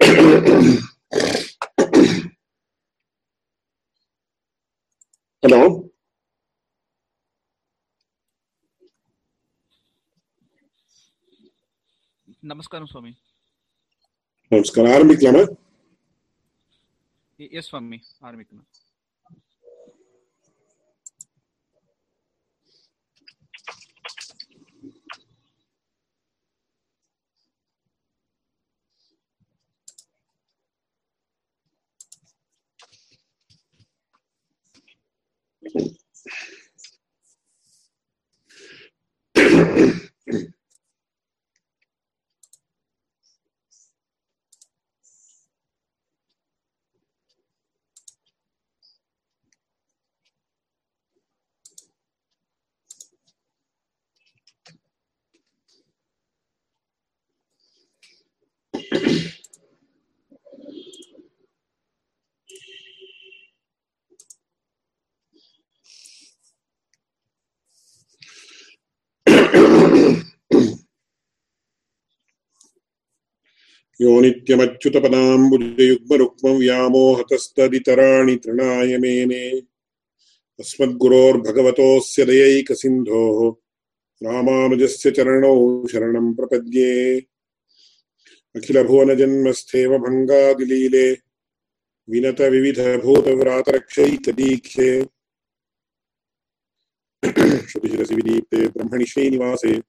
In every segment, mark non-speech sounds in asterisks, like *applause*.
Hello నమస్కారం స్వామి. నమస్కారం. ఆరంభికలామా? Yes స్వామి ఆరంభికమా यो नित्यमच्युतपदाम्बुजयुग्मरुक्मं व्यामोहतस्तदितराणि तृणाय मेने अस्मद्गुरोर्भगवतोऽस्य दयैकसिन्धोः रामानुजस्य चरणौ शरणं प्रपद्ये। अखिलभुवनजन्मस्थेव भङ्गादिलीले विनतविविधभूतव्रातरक्षैकदीक्षे श्रुतिशिरसि विदीप्ते ब्रह्मणि श्रीनिवासे।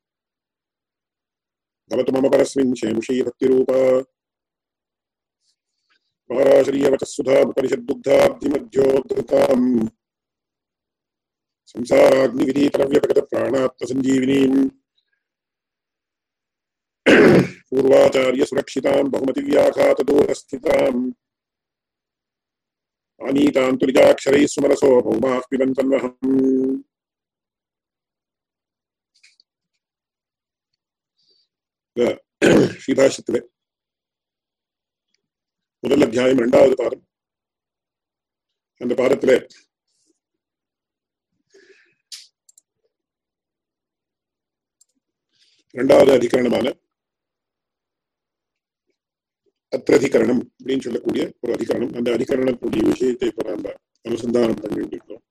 भवतु मम परस्मिन् शेमुषी भक्तिरूपा पाराशरीयवचः सुधापरिषद्दुग्धाब्धिमध्योद्धृताम् संसाराग्निविधीतरव्यपगतप्राणात्मसञ्जीविनीम्। पूर्वाचार्यसुरक्षिताम्, बहुमतिव्याघातदूरस्थिताम्। आनीताम् तुलिताक्षरैः सुमनसो भौमाः पिबन्तन्वहम् ஸ்ரீபாஷ்யத்துல முதல் அத்தியாயம் இரண்டாவது பாதம் அந்த பாதத்துல இரண்டாவது அதிகரணமான அத்திரதிகரணம் அப்படின்னு சொல்லக்கூடிய ஒரு அதிகரணம் அந்த அதிகரணத்துடைய விஷயத்தை இப்ப நாம அனுசந்தானம் பண்ணிட்டு இருக்கோம்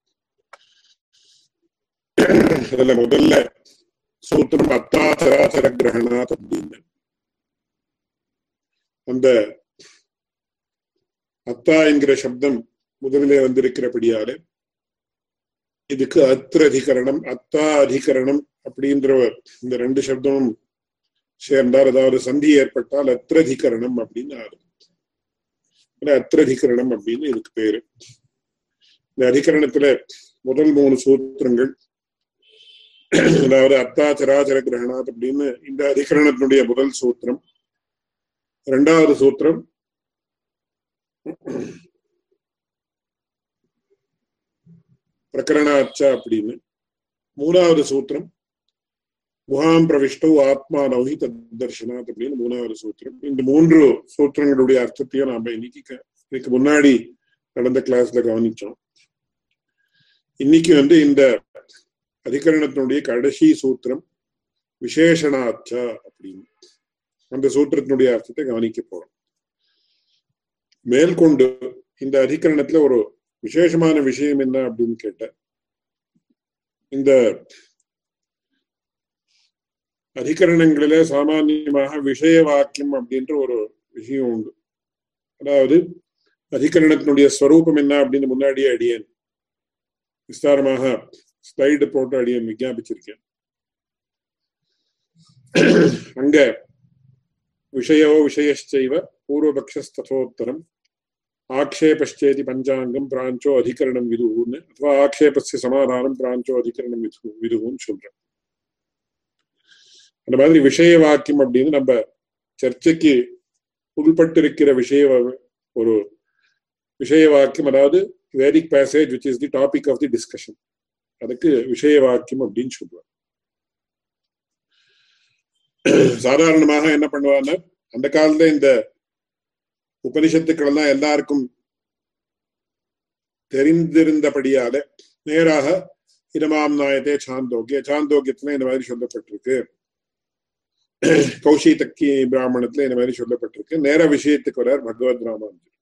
அதுல முதல்ல சூத்திரம் அத்தாச்சராச்சர கிரகணாத் அப்படின்னு அந்த அத்தா என்கிற சப்தம் முதலிலே வந்திருக்கிறபடியால இதுக்கு அத்திர அத்தா அதிகரணம் அப்படின்ற இந்த ரெண்டு சப்தமும் சேர்ந்தால் அதாவது சந்தி ஏற்பட்டால் அத்திரதிகரணம் அப்படின்னு ஆகுது அத்திரதிகரணம் அப்படின்னு இதுக்கு பேரு. இந்த அதிகரணத்துல முதல் மூணு சூத்திரங்கள் அதாவது அத்தாச்சராச்சர கிரகணாத் அப்படின்னு இந்த அதிகரணத்தினுடைய முதல் சூத்திரம். இரண்டாவது சூத்திரம். பிரகரணாச்சா அப்படின்னு. மூணாவது சூத்திரம். குஹாம் பிரவிஷ்டோ ஆத்மானவி தர்ஷனாத் அப்படின்னு மூணாவது சூத்திரம். இந்த மூன்று சூத்திரங்களுடைய அர்த்தத்தையும் நாம இன்னைக்கு இதுக்கு முன்னாடி நடந்த கிளாஸ்ல கவனிச்சோம். இன்னைக்கு வந்து இந்த அதிகரணத்தினுடைய கடைசி சூத்திரம் விசேஷனாச்ச அப்படின்னு. அந்த சூத்திரத்தினுடைய அர்த்தத்தை கவனிக்க போறோம். மேற்கொண்டு இந்த அதிகரணத்துல ஒரு விசேஷமான விஷயம் என்ன அப்படின்னு கேட்ட இந்த அதிகரணங்களில சாமான்யமாக விஷய வாக்கியம் அப்படின்ற ஒரு விஷயம் உண்டு. அதாவது அதிகரணத்தினுடைய ஸ்வரூபம் என்ன அப்படின்னு முன்னாடியே அடியேன். விஸ்தாரமாக ஸ்லைடு போட்டு அடியேன் விஜாபிச்சிருக்கேன் அங்க விஷயோ விஷயச்சைவ பூர்வபக்ஷஸ்தோத்தரம் ஆக்ஷேபச்சேதி பஞ்சாங்கம் பிராஞ்சோ அதிகரணம் விதுன்னு அதுவா ஆக்ஷேபஸ்ய சமாதானம் பிராஞ்சோ அதிகரணம் விது விதுன்னு சொல்றேன். அந்த மாதிரி விஷய வாக்கியம் அப்படின்னு நம்ம சர்ச்சைக்கு உள்பட்டிருக்கிற விஷய ஒரு விஷய வாக்கியம் அதாவது Vedic passage which is the topic of the discussion அதுக்கு விஷய வாக்கியம் அப்படின்னு சொல்லுவார் சாதாரணமாக என்ன பண்ணுவாங்க அந்த காலத்துல இந்த உபனிஷத்துக்கள் எல்லாம் எல்லாருக்கும் தெரிந்திருந்தபடியால நேராக இடமாம் நாயத்தே சாந்தோக்கிய சாந்தோக்கியத்துல இந்த மாதிரி சொல்லப்பட்டிருக்கு கௌஷிதக்கி பிராமணத்துல இந்த மாதிரி சொல்லப்பட்டிருக்கு நேர விஷயத்துக்கு வரார் பகவத் ராமானுஜர்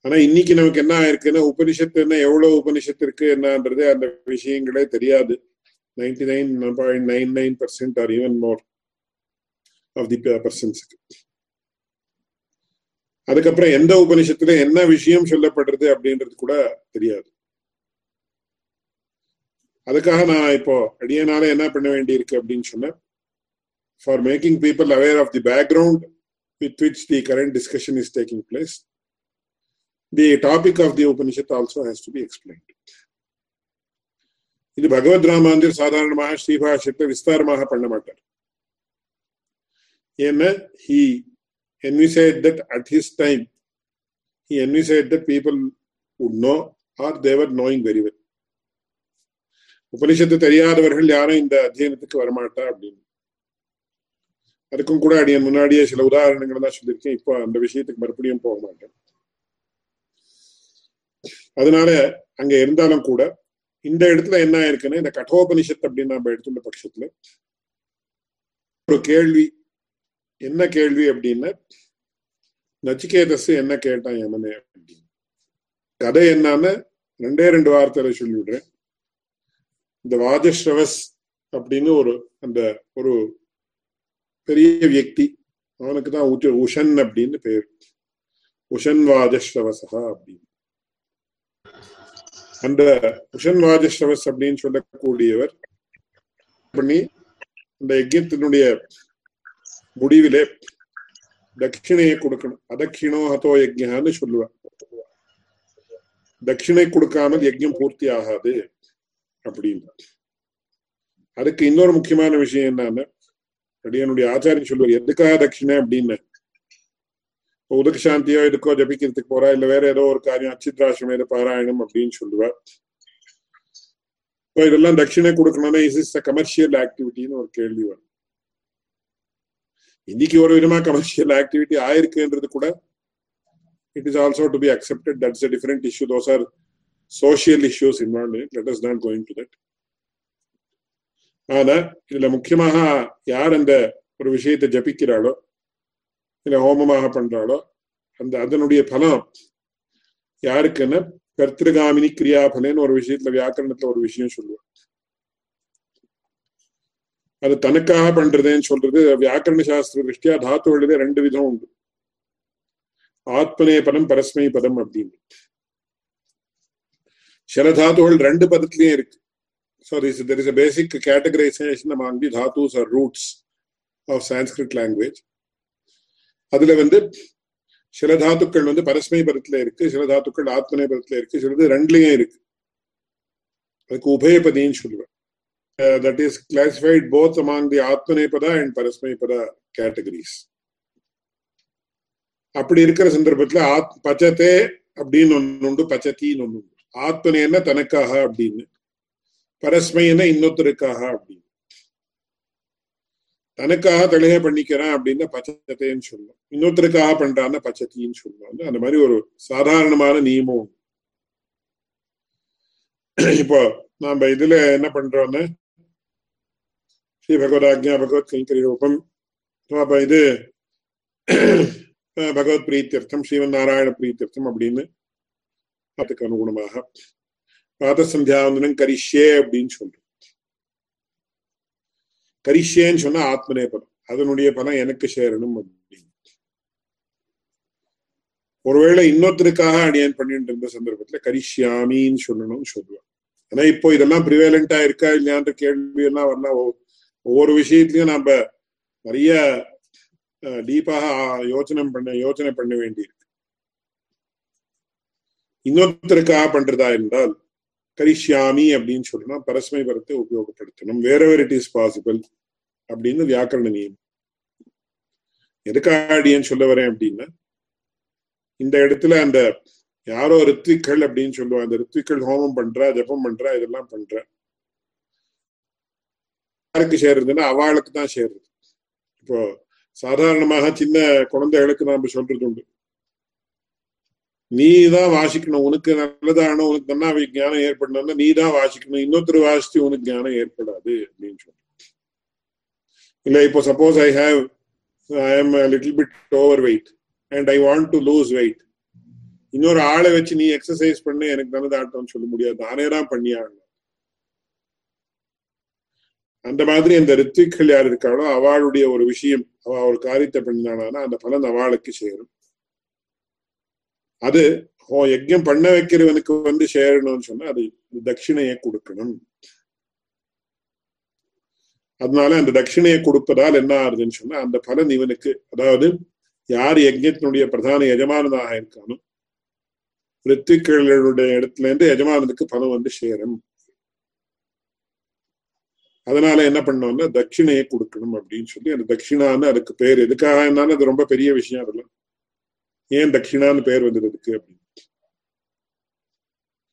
ஆனா இன்னைக்கு நமக்கு என்ன ஆயிருக்குன்னா உபனிஷத்து என்ன எவ்வளவு உபனிஷத்து இருக்கு என்னன்றது அந்த விஷயங்களே தெரியாது. Ninety nine point nine nine percent or even more of the பர்சன்ஸுக்கு அதுக்கப்புறம் எந்த உபனிஷத்துல என்ன விஷயம் சொல்லப்படுறது அப்படின்றது கூட தெரியாது. அதுக்காக நான் இப்போ அடியனால என்ன பண்ண வேண்டியிருக்கு அப்படின்னு சொன்ன for making people aware of the background with which the current discussion is taking place the topic of the Upanishad also has to be explain இது பகவத் ராமாந்திர் சாதாரணமாக ஸ்ரீபாஷத்தை விஸ்தாரமாக பண்ண மாட்டார். ஏன்னா he envisaged that at his time he envisaged that people would know or they are knowing very well Upanishad தெரியாதவர்கள் யாரும் இந்த அத்தியனத்துக்கு வரமாட்டா அப்படின்னு. அதுக்கும் கூட அடியன் முன்னாடியே சில உதாரணங்கள் தான் சொல்லியிருக்கேன். இப்போ அந்த விஷயத்துக்கு மறுபடியும் போக மாட்டேன். அதனால அங்க இருந்தாலும் கூட இந்த இடத்துல என்ன இருக்குன்னா இந்த கட்டோபனிஷத் அப்படின்னு நம்ம எடுத்துள்ள பட்சத்துல ஒரு கேள்வி என்ன கேள்வி அப்படின்னா நச்சிகேதஸ் என்ன கேட்டான் யமனே அப்படின்னு. கதை என்னன்னு ரெண்டே ரெண்டு வார்த்தையில சொல்லிவிடுறேன். இந்த வாஜஸ்ரவஸ் அப்படின்னு ஒரு அந்த ஒரு பெரிய வியக்தி அவனுக்கு தான் உஷன் அப்படின்னு பேர். உஷன் வாஜஸ்ரவசா அப்படின்னு. அந்த புஷன் வாஜஸ்ரவஸ் அப்படின்னு சொல்லக்கூடியவர் பண்ணி அந்த யஜ்யத்தினுடைய முடிவிலே தட்சிணையை கொடுக்கணும். அதட்சிணோ ஹதோ யஜ்யான்னு சொல்லுவார். தட்சிணை கொடுக்காமல் யஜ்யம் பூர்த்தி ஆகாது அப்படின்னு அதுக்கு இன்னொரு முக்கியமான விஷயம் என்னன்னு என்னுடைய ஆச்சாரியம் சொல்லுவார் எதுக்காக தட்சிணை? அப்படின்னு உதக சாந்தியோ இதுக்கோ ஜபிக்கிறதுக்கு போறா இல்ல வேற ஏதோ ஒரு காரியம் அச்சித்ராசிரமேத பாராயணம் அப்படின்னு சொல்லுவா. இப்போ இதெல்லாம் தட்சிணை கொடுக்கணும்னா இஸ் இஸ் கமர்ஷியல் ஆக்டிவிட்டின்னு ஒரு கேள்வி வரும். இன்னைக்கு ஒரு விதமா கமர்ஷியல் ஆக்டிவிட்டி ஆயிருக்குன்றது கூட it is also to be accepted that's a different issue those are social issues involve let us not going to that ஆனா இதுல முக்கியமாக யார் அந்த ஒரு விஷயத்தை ஜபிக்கிறாளோ இல்லை ஹோமமாக பண்றாளோ அந்த அதனுடைய பலம் யாருக்குன்னா கர்த்திருகாமினி கிரியாபலன்னு ஒரு விஷயத்துல வியாக்கரணத்துல ஒரு விஷயம் சொல்லுவார் அது தனக்காக பண்றதுன்னு சொல்றது வியாக்கரண சாஸ்திர திருஷ்டியா தாத்துவழிலே ரெண்டு விதம் உண்டு. ஆத்மனே பதம் பரஸ்மை பதம் அப்படின்னு. சில தாத்துகள் ரெண்டு பதத்துலயும் இருக்கு. So this there is a basic categorization among the தாத்துஸ் or roots of Sanskrit language அதுல வந்து சில தாத்துக்கள் வந்து பரஸ்மை பதத்துல இருக்கு சில தாத்துக்கள் ஆத்மனை பதத்துல இருக்கு சிலது ரெண்டுலயும் இருக்கு. அதுக்கு உபயபதின்னு சொல்லுவேன். Uh, that is classified தி ஆத்மனை பதா அண்ட் பரஸ்மை பதா categories. அப்படி இருக்கிற சந்தர்ப்பத்துல ஆத் பச்சத்தே அப்படின்னு ஒண்ணு உண்டு பச்சத்தின்னு ஒண்ணு உண்டு. ஆத்மனேன்னா தனக்காக அப்படின்னு பரஸ்மைன்னா இன்னொருத்தருக்காக அப்படின்னு. தனக்காக தலைய பண்ணிக்கிறேன் அப்படின்னா பச்சத்தைன்னு சொல்லுவோம் இன்னொருத்தருக்காக பண்றான்னா பச்சத்தின்னு சொல்லுவாங்க அந்த மாதிரி ஒரு சாதாரணமான நியமம் இப்போ நாம இதுல என்ன பண்றோம்னு? ஸ்ரீ பகவதாஜ்ஞா பகவத் கைங்கரி ரூபம். அப்ப இது பகவத் பிரீத்தியர்த்தம் ஸ்ரீமன் நாராயண பிரீத்தியர்த்தம் அப்படின்னு அதுக்கு அனுகுணமாக. பாத சந்தியாவந்தனம் கரிஷ்யே அப்படின்னு சொல்றோம். கரிஷேன்னு சொன்னா ஆத்மனே பலம். அதனுடைய பலம் எனக்கு சேரணும் அப்படின்னு. ஒருவேளை இன்னொருத்தருக்காக அடியன் பண்ணிட்டு இருந்த சந்தர்ப்பத்துல கரிஷியாமின்னு சொல்லணும்னு சொல்லுவேன் ஆனா இப்போ இதெல்லாம் ப்ரிவேலண்டா இருக்கா இல்லையான்ற கேள்வி எல்லாம் வரலாம். ஒவ்வொரு விஷயத்திலயும் நம்ம நிறைய டீப்பாக யோசனை பண்ண யோசனை பண்ண வேண்டியிருக்கு. இன்னொருத்தருக்காக பண்றதா இருந்தால் கரிஷ்யாமி அப்படின்னு சொன்னா பரஸ்மை பரத்தை உபயோகப்படுத்தணும். வேறவர் இட் இஸ் பாசிபிள் அப்படின்னு வியாக்கரண நியமம். எதுக்காடியன்னு சொல்ல வரேன் அப்படின்னா இந்த இடத்துல அந்த யாரோ ரித்விக்கள் அப்படின்னு சொல்லுவா அந்த ரித்விக்கள் ஹோமம் பண்றா ஜபம் பண்றா இதெல்லாம் பண்ற. யாருக்கு சேர்றதுன்னா அவளுக்கு தான் சேர்றது. இப்போ சாதாரணமாக சின்ன குழந்தைகளுக்கு நாம சொல்றது உண்டு. நீ தான் வாசிக்கணும். உனக்கு நல்லதானோ உனக்கு நல்லா ஞானம் ஏற்படணும்னா நீ தான் வாசிக்கணும். இன்னொருத்தர் வாசித்து உனக்கு ஞானம் ஏற்படாது அப்படின்னு சொல்றேன் இல்ல இப்போ suppose I have I am little bit over weight and I want to lose weight இன்னொரு ஆளை வச்சு நீ எக்ஸசைஸ் பண்ணு எனக்கு தனதாட்டம்னு சொல்ல முடியாது. நானே தான் பண்ணியாகணும். அந்த மாதிரி அந்த ரித்விக்கள் யார் இருக்காளோ அவளுடைய ஒரு விஷயம் அவ ஒரு காரியத்தை பண்ணினானா அந்த பலன் அவளுக்கு சேரும். அது ஓ யஜ்யம் பண்ண வைக்கிறவனுக்கு வந்து சேரணும்னு சொன்னா அது தட்சிணையை கொடுக்கணும். அதனால அந்த தட்சிணையை கொடுப்பதால் என்ன ஆகுதுன்னு சொன்னா அந்த பலன் இவனுக்கு அதாவது யார் யஜ்யத்தினுடைய பிரதான எஜமானதாக இருக்கானோ ரித்துக்களுடைய இடத்துல இருந்து எஜமானனுக்கு பணம் வந்து சேரும். அதனால என்ன பண்ணோம்னா தட்சிணையை கொடுக்கணும் அப்படின்னு சொல்லி அந்த தட்சிணான்னு அதுக்கு பேர். எதுக்காக என்னன்னு அது ரொம்ப பெரிய விஷயம் அதெல்லாம். ஏன் தட்சிணான்னு பேர் வந்ததுக்கு அப்படின்னு.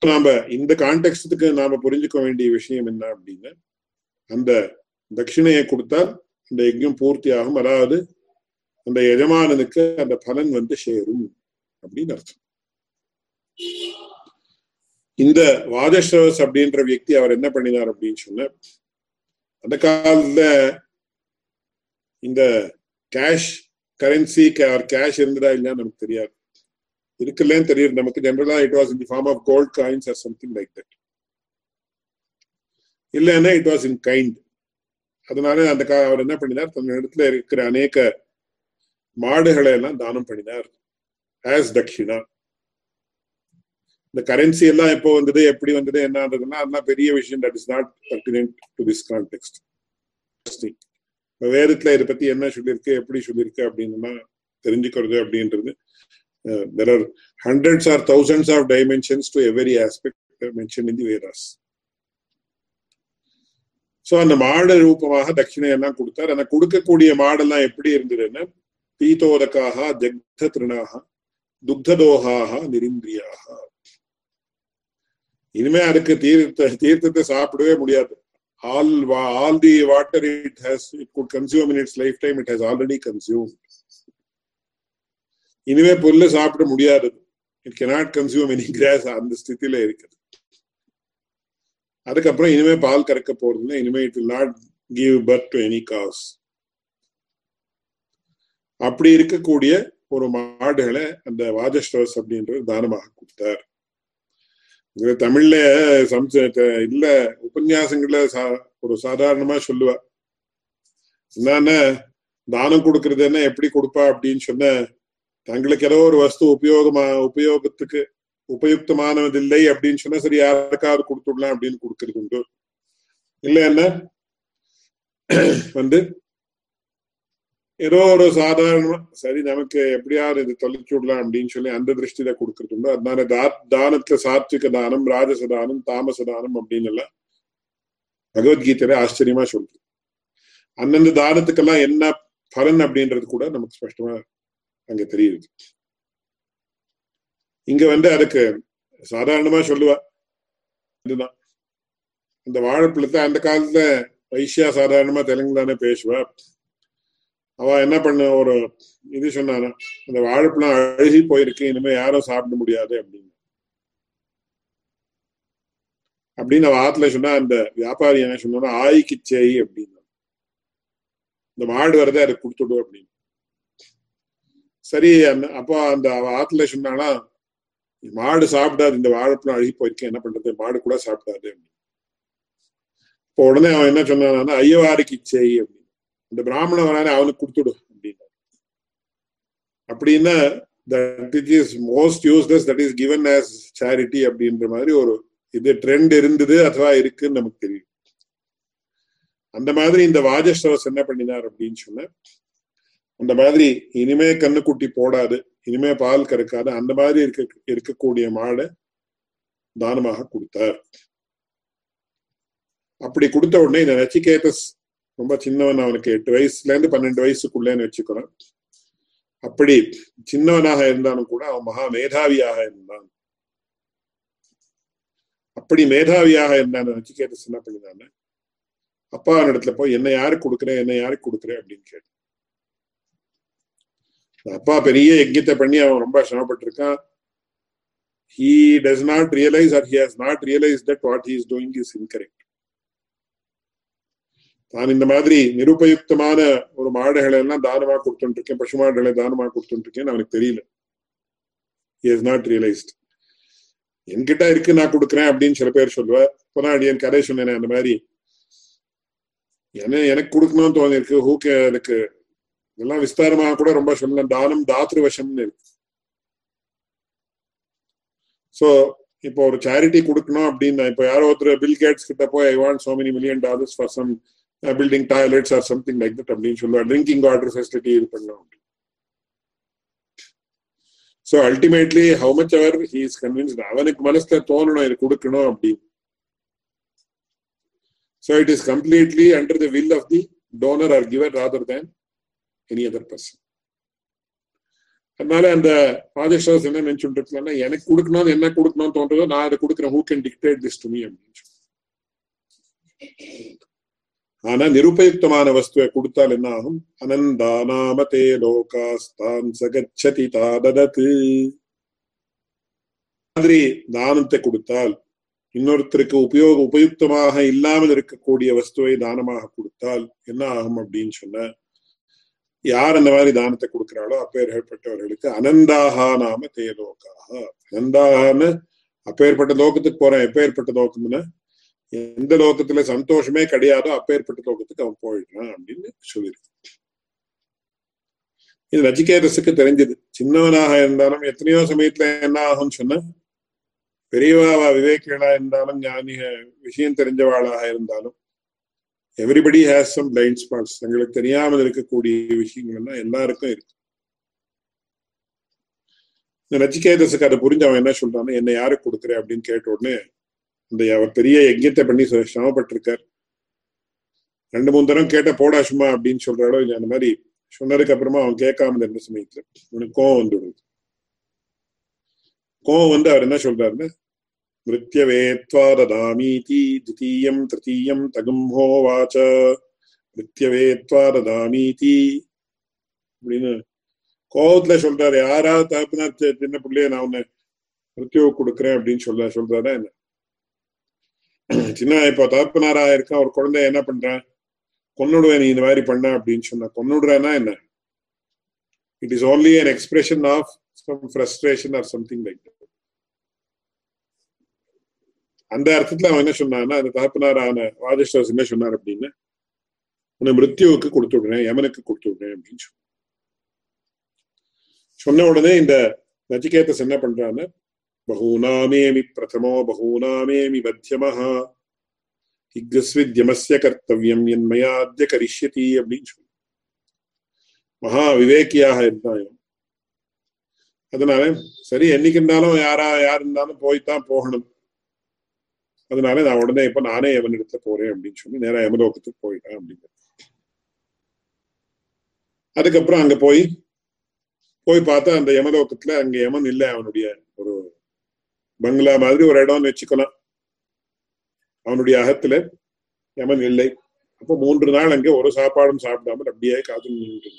நாம இந்த கான்டெக்ட்டுக்கு நாம புரிஞ்சுக்க வேண்டிய விஷயம் என்ன அப்படின்னா அந்த தட்சிணையை கொடுத்தால் அந்த யஜ்யம் பூர்த்தி ஆகும் அதாவது அந்த எஜமானனுக்கு அந்த பலன் வந்து சேரும் அப்படின்னு அர்த்தம். இந்த வாதஸ்ரவஸ் அப்படின்ற வியக்தி அவர் என்ன பண்ணினார் அப்படின்னு சொன்ன அந்த காலத்துல இந்த கேஷ் கரன்சி கேஷ் இருந்ததா இல்லையா நமக்கு தெரியாது. இருக்குல்லன்னு தெரியும் நமக்கு ஜென்ரலா it was in the form of gold coins or something like that இல்லைன்னா இட் வாஸ் இன் கைண்ட் அதனால அந்த அவர் என்ன பண்ணினார்? தன் இடத்துல இருக்கிற அநேக மாடுகளை எல்லாம் தானம் பண்ணினார். ஆஸ் தக்ஷிணா இந்த கரன்சி எல்லாம் எப்போ வந்தது எப்படி வந்தது என்னன்றதுன்னா அதெல்லாம் பெரிய விஷயம். That is not pertinent to this context வேதத்துல இதை பத்தி என்ன சொல்லியிருக்கு எப்படி சொல்லியிருக்கு அப்படின்னு தெரிஞ்சுக்கிறது அப்படின்றது there are hundreds or thousands of dimensions to every aspect mention in the Vedas so அந்த மாடு ரூபமாக தட்சிணை எல்லாம் கொடுத்தார். அந்த கொடுக்கக்கூடிய மாடெல்லாம் எப்படி இருந்ததுன்னா பீத்தோதக்காக ஜக்த திருணாக துக்ததோகாக நிரிந்திரியாக. இனிமே அதுக்கு தீர்த்த தீர்த்தத்தை சாப்பிடவே முடியாது. All all the water it has it could consume in its lifetime time it has already இனிமே புல்ல சாப்பிட முடியாது. It cannot consume any grass அந்த ஸ்தித்தில இருக்குது. அதுக்கப்புறம் இனிமே பால் கறக்க போறதுன்னா இனிமே it will not give birth to any cows அப்படி இருக்கக்கூடிய ஒரு மாடுகளை அந்த வாஜஸ்டோஸ் அப்படின்றது தானமாக கொடுத்தார். தமிழ்ல சம்ச இல்ல உபன்யாசங்கள்ல ஒரு சாதாரணமா சொல்லுவா. என்னன்னா தானம் கொடுக்கறது என்ன எப்படி கொடுப்பா? அப்படின்னு சொன்ன தங்களுக்கு ஏதோ ஒரு வஸ்து உபயோகமா உபயோகத்துக்கு உபயுக்தமானதில்லை அப்படின்னு சொன்னா சரி யாருக்காவது கொடுத்துடலாம் அப்படின்னு கொடுக்கறது உண்டு. இல்ல என்ன வந்து ஏதோ ஒரு சாதாரணமா சரி நமக்கு எப்படியாவது இது தொலைச்சு விடலாம் அப்படின்னு சொல்லி அந்த திருஷ்டியில கொடுக்கறது உண்டு. அதனால தா தானத்துல சாத்விக தானம் ராஜச தானம் தாமச தானம் அப்படின்னு எல்லாம் பகவத்கீதையில ஆச்சரியமா சொல்றது. அந்தந்த தானத்துக்கெல்லாம் என்ன பலன் அப்படின்றது கூட நமக்கு ஸ்பஷ்டமா அங்க தெரியுது. இங்க வந்து அதுக்கு சாதாரணமா சொல்லுவா. இதுதான். அந்த வாழைப்பழத்தை அந்த காலத்துல வைசியா சாதாரணமா தெலுங்கு தானே பேசுவா. அவ என்ன பண்ண ஒரு இது சொன்னானா அந்த வாழைப்பழம் அழுகி போயிருக்கு இனிமே யாரும் சாப்பிட முடியாது அப்படின்னு. அப்படின்னு அவ ஆத்துல சொன்னா அந்த வியாபாரி என்ன சொன்னா ஆய்க்கு செய் அப்படின்னு. இந்த மாடு வரதே அதை கொடுத்துடு அப்படின்னு. சரி அந்த அப்போ அந்த அவ ஆத்துல சொன்னானா மாடு சாப்பிடாது இந்த வாழைப்பழம் அழுகி போயிருக்கேன் என்ன பண்றது? மாடு கூட சாப்பிடாது அப்படின்னு. இப்போ உடனே அவன் என்ன சொன்னானா ஐயவாரிக்கு செய் அப்படின்னு. இந்த பிராமணன் வரானே அவனுக்கு கொடுத்துடு அப்படின்னு அப்படின்னா that it is most useless that is given as charity அப்படின்ற மாதிரி ஒரு இது ட்ரெண்ட் இருந்தது அதுவா இருக்குன்னு நமக்கு தெரியும். அந்த மாதிரி இந்த வாஜஸ்ரவஸ் என்ன பண்ணினார் அப்படின்னு சொன்ன அந்த மாதிரி இனிமே கண்ணுக்குட்டி போடாது இனிமே பால் கறக்காது அந்த மாதிரி இருக்க இருக்கக்கூடிய மாடை தானமாக கொடுத்தார். அப்படி கொடுத்த உடனே இந்த நச்சிகேதஸ் ரொம்ப சின்னவன் அவனுக்கு எட்டு வயசுல இருந்து பன்னெண்டு வயசுக்குள்ளேன்னு வச்சுக்கிறோம். அப்படி சின்னவனாக இருந்தாலும் கூட அவன் மகா மேதாவியாக இருந்தான். அப்படி மேதாவியாக இருந்தான் நச்சிகேதஸ் சின்ன பண்ணினான்னு அப்பா இடத்துல போய் என்ன யாருக்கு கொடுக்குறேன் என்ன யாருக்கு கொடுக்குறேன் அப்படின்னு கேட்டு அப்பா பெரிய யஜ்யத்தை பண்ணி அவன் ரொம்ப சிரமப்பட்டிருக்கான். He does not realise or he has not realise that what he is doing is incorrect. நான் இந்த மாதிரி நிருபயுக்தமான ஒரு மாடுகளை எல்லாம் தானமா கொடுத்துட்டு இருக்கேன் பசு மாடுகளை தானமா கொடுத்துட்டு இருக்கேன் அவனுக்கு தெரியல. இஸ் நாட் ரியலைஸ்ட் என்கிட்ட இருக்கு நான் கொடுக்குறேன் அப்படின்னு சில பேர் சொல்லுவேன் இப்பதான் என் கதை சொன்னேன் அந்த மாதிரி. என்ன எனக்கு கொடுக்கணும்னு தோணிருக்கு ஹூக்கு எனக்கு இதெல்லாம் விஸ்தாரமாக கூட ரொம்ப சொல்லலாம் தானம் தாத்ரு வசம்னு இருக்கு. சோ இப்போ ஒரு சேரிட்டி கொடுக்கணும் அப்படின்னு இப்போ யாரோ ஒருத்தர் பில் கேட்ஸ் கிட்ட போய் I want so many million dollars for some building toilets or something like that அப்படின்னு சொல்லுவாங்க ட்ரிங்கிங் வாட்டர் ஃபெசிலிட்டி இது பண்ணலாம் ஸோ அல்டிமேட்லி ஹவு மச் அவர் ஹி இஸ் கன்வின்ஸ்ட் அவனுக்கு மனசுல தோணணும் இது கொடுக்கணும் அப்படின்னு so it is completely under the will of the donor or giver rather than any other person அதனால அந்த ராஜேஷ்வாஸ் என்ன நினைச்சுட்டு இருக்கலாம்னா எனக்கு கொடுக்கணும்னு என்ன கொடுக்கணும்னு தோன்றதோ நான் அதை கொடுக்குறேன் who can dictate this to me அப்படின்னு ஆனா நிருபயுக்தமான வஸ்துவை கொடுத்தால் என்ன ஆகும் அனந்தானாமதே லோகாஸ்தான் சகச்சதி தாததத்து மாதிரி தானத்தை கொடுத்தால் இன்னொருத்தருக்கு உபயோக உபயுக்தமாக இல்லாமல் இருக்கக்கூடிய வஸ்துவை தானமாக கொடுத்தால் என்ன ஆகும் அப்படின்னு சொன்ன யார் அந்த மாதிரி தானத்தை கொடுக்கிறாளோ அப்பேற்பட்டவர்களுக்கு அனந்தாக நாம தேலோக்காக அனந்தாகன்னு அப்பேற்பட்ட லோகத்துக்கு போறேன் எப்பேற்பட்ட லோகம்னு? எந்த லோகத்துல சந்தோஷமே கிடையாதோ அப்பேற்பட்ட லோகத்துக்கு அவன் போயிடுறான் அப்படின்னு சொல்லியிருக்கு இது நச்சிகேதஸுக்கு தெரிஞ்சது. சின்னவனாக இருந்தாலும் எத்தனையோ சமயத்துல என்ன ஆகும்னு சொன்ன பெரியவாவா விவேக்கிகளா இருந்தாலும் ஞானிக விஷயம் தெரிஞ்சவாளாக இருந்தாலும் everybody has some blind spots தங்களுக்கு தெரியாமல் இருக்கக்கூடிய விஷயங்கள்லாம் எல்லாருக்கும் இருக்கு. இந்த நச்சிகேதஸுக்கு அதை புரிஞ்சு அவன் என்ன சொல்றான்னு என்ன யாருக்கு கொடுக்குறேன் அப்படின்னு கேட்ட உடனே இந்த அவர் பெரிய யஜ்யத்தை பண்ணி சிரமப்பட்டிருக்கார். ரெண்டு மூணு தரம் கேட்ட போடா சும்மா அப்படின்னு சொல்றாளோ இல்லை அந்த மாதிரி சொன்னதுக்கு அப்புறமா அவன் கேட்காம இருந்த சமயத்துல அவனுக்கு கோவம் வந்துடுது. கோவம் வந்து அவர் என்ன சொல்றாருன்னு மிருத்யவேத்வா ததாமீதி தித்தீயம் திருத்தீயம் தகும்ஹோவாச்ச மிருத்யவேத்வா ததாமீதி அப்படின்னு கோவத்துல சொல்றாரு. யாராவது தகப்பினார் சின்ன பிள்ளைய நான் உன்னை மிருத்யுவை கொடுக்குறேன் அப்படின்னு சொல்ல சொல்றாரா என்ன? *clears throat* சின்ன இப்போ தகப்பனாரா இருக்க? ஒரு குழந்தை என்ன பண்றேன் கொன்னுடுவேன் நீ இந்த மாதிரி பண்ண அப்படின்னு சொன்ன. கொன்னுடுறேன்னா என்ன? It is only an expression of some frustration or something like அந்த அர்த்தத்துல அவன் என்ன சொன்னான்னா அந்த தகப்பனாரான ராஜேஸ்வரஸ் என்ன சொன்னார் அப்படின்னு? உன்னை மிருத்யுவுக்கு கொடுத்து விடுறேன் யமனுக்கு கொடுத்து விடுறேன் அப்படின்னு சொன்ன சொன்ன உடனே இந்த நச்சிகேத்தஸ் என்ன பண்றான்னு बहूनामेमि பிரதமோ बहूनामेमि मध्यमः। இக்ஸ்வித்யமஸ்ய கர்த்தவியம் என்மயாத்திய கரிஷ்யதி அப்படின்னு சொல்லி மகா விவேக்கியாக இருந்தான் அதனால சரி என்னைக்கு இருந்தாலும் யாரா யார் இருந்தாலும் போய்தான் போகணும். அதனால நான் உடனே இப்ப நானே எவன் எடுத்த போறேன் அப்படின்னு சொல்லி நேரா யமலோகத்துக்கு போயிட்டேன் அப்படின்னு அதுக்கப்புறம் அங்க போய் போய் பார்த்தா அந்த யமலோகத்துல அங்க யமன் இல்லை அவனுடைய பங்களா மாதிரி ஒரு இடம்னு வச்சுக்கலாம். அவனுடைய அகத்துல யமன் இல்லை. அப்போ மூன்று நாள் அங்கே ஒரு சாப்பாடும் சாப்பிடாமல் அப்படியே காத்து நின்று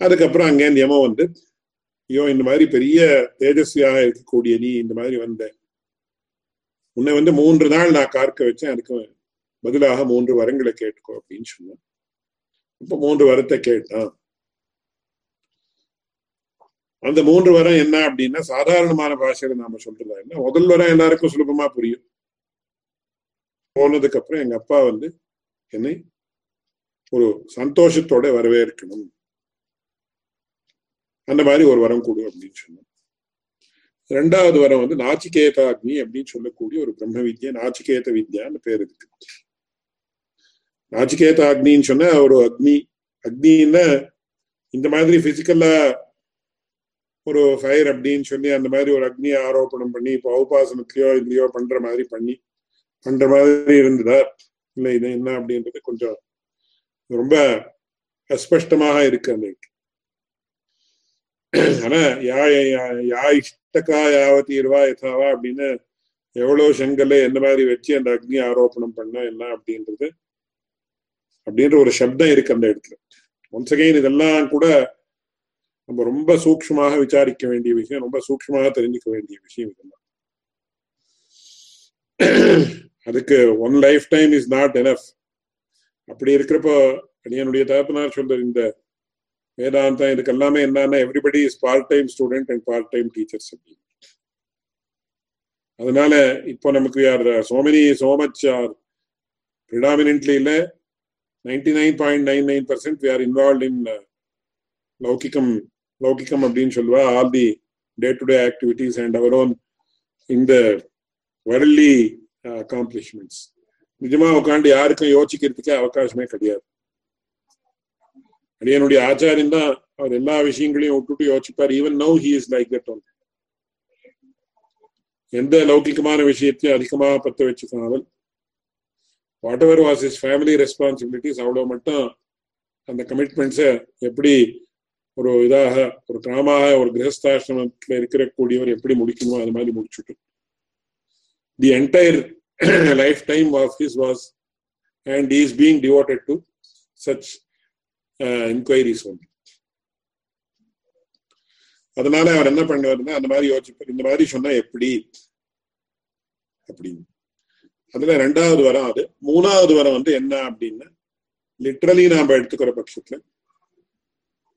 அதுக்கப்புறம் அங்கே யமன் வந்து ஐயோ இந்த மாதிரி பெரிய தேஜஸ்வியாக இருக்கக்கூடிய நீ இந்த மாதிரி வந்த. உன்னை வந்து மூன்று நாள் நான் கார்க்க வச்சேன். அதுக்கு பதிலாக மூன்று வரங்களை கேட்டுக்கோ அப்படின்னு சொன்னேன். இப்ப மூன்று வரத்தை கேட்டான். அந்த மூன்று வரம் என்ன அப்படின்னா சாதாரணமான பாஷையில நாம சொல்றதா என்ன முதல் வரம் எல்லாருக்கும் சுலபமா புரியும். போனதுக்கு அப்புறம் எங்க அப்பா வந்து என்னை ஒரு சந்தோஷத்தோட வரவேற்கணும். அந்த மாதிரி ஒரு வரம் கொடு அப்படின்னு சொன்னோம் ரெண்டாவது வரம் வந்து நாச்சிகேத அக்னி அப்படின்னு சொல்லக்கூடிய ஒரு பிரம்ம வித்யா நாச்சிகேத வித்யான்னு பேர் இருக்கு. நாச்சிகேத அக்னின்னு சொன்னா ஒரு அக்னி அக்னின்னா இந்த மாதிரி பிசிக்கலா ஒரு ஃபயர் அப்படின்னு சொல்லி அந்த மாதிரி ஒரு அக்னி ஆரோப்பணம் பண்ணி இப்போ உபாசனத்திலயோ இதுலயோ பண்ற மாதிரி பண்ணி பண்ற மாதிரி இருந்ததா? இல்லை இது என்ன அப்படின்றது கொஞ்சம் ரொம்ப அஸ்பஷ்டமாக இருக்கு அந்த ஆனா யா யா இஷ்டக்கா யாவத்தி இருவா எதாவா அப்படின்னு எவ்வளவு செங்கல்ல எந்த மாதிரி வச்சு அந்த அக்னி ஆரோப்பணம் பண்ண என்ன அப்படின்றது அப்படின்ற ஒரு சப்தம் இருக்கு அந்த இடத்துல. ஒன்ஸ் அகைன் இதெல்லாம் கூட நம்ம ரொம்ப சூக்மமாக விசாரிக்க வேண்டிய விஷயம் ரொம்ப சூக்மமாக தெரிஞ்சுக்க வேண்டிய விஷயம் இதெல்லாம் அதுக்கு one life time is not enough அப்படி இருக்கிறப்போ என்னுடைய தகப்பனார் சொல்ற இந்த வேதாந்தம் இதுக்கு எல்லாமே என்னன்னா everybody is part time student and part time teachers அப்படின்னு. அதனால இப்போ நமக்கு or so many so much or predominantly இல்ல ninety nine point nine nine percent we are involve in லௌகிக்கம் லௌகிகம் அப்படின்னு சொல்லுவா. All the day to day activities and our own இந்த வரலி அக்காம்ப்ளிஷ்மெண்ட்ஸ் நிஜமா உட்காந்து யாருக்கும் யோசிக்கிறதுக்கே அவகாசமே கிடையாது. அடியனுடைய ஆச்சாரியம் தான். அவர் எல்லா விஷயங்களையும் விட்டுட்டு யோசிப்பார். Even no he is like that one எந்த லௌகிகமான விஷயத்தையும் அதிகமாக பத்த வச்சுக்காமல் whatever was is family responsibilities அவ்வளோ மட்டும் அந்த கமிட்மெண்ட்ஸை எப்படி ஒரு இதாக ஒரு கிராமமாக ஒரு கிரகஸ்தாசிரமத்தில் இருக்கிற கூடியவர் எப்படி முடிக்கணுமோ அது மாதிரி முடிச்சுட்டு. The entire life time of his was and is being devoted to such enquiries ஒன்று அதனால அவர் என்ன பண்ணுவாருன்னா அந்த மாதிரி யோசிப்பார். இந்த மாதிரி சொன்னா எப்படி? அப்படின்னு. அதுல ரெண்டாவது வரம் அது. மூணாவது வரம் வந்து என்ன அப்படின்னா லிட்ரலி நாம எடுத்துக்கிற பட்சத்துல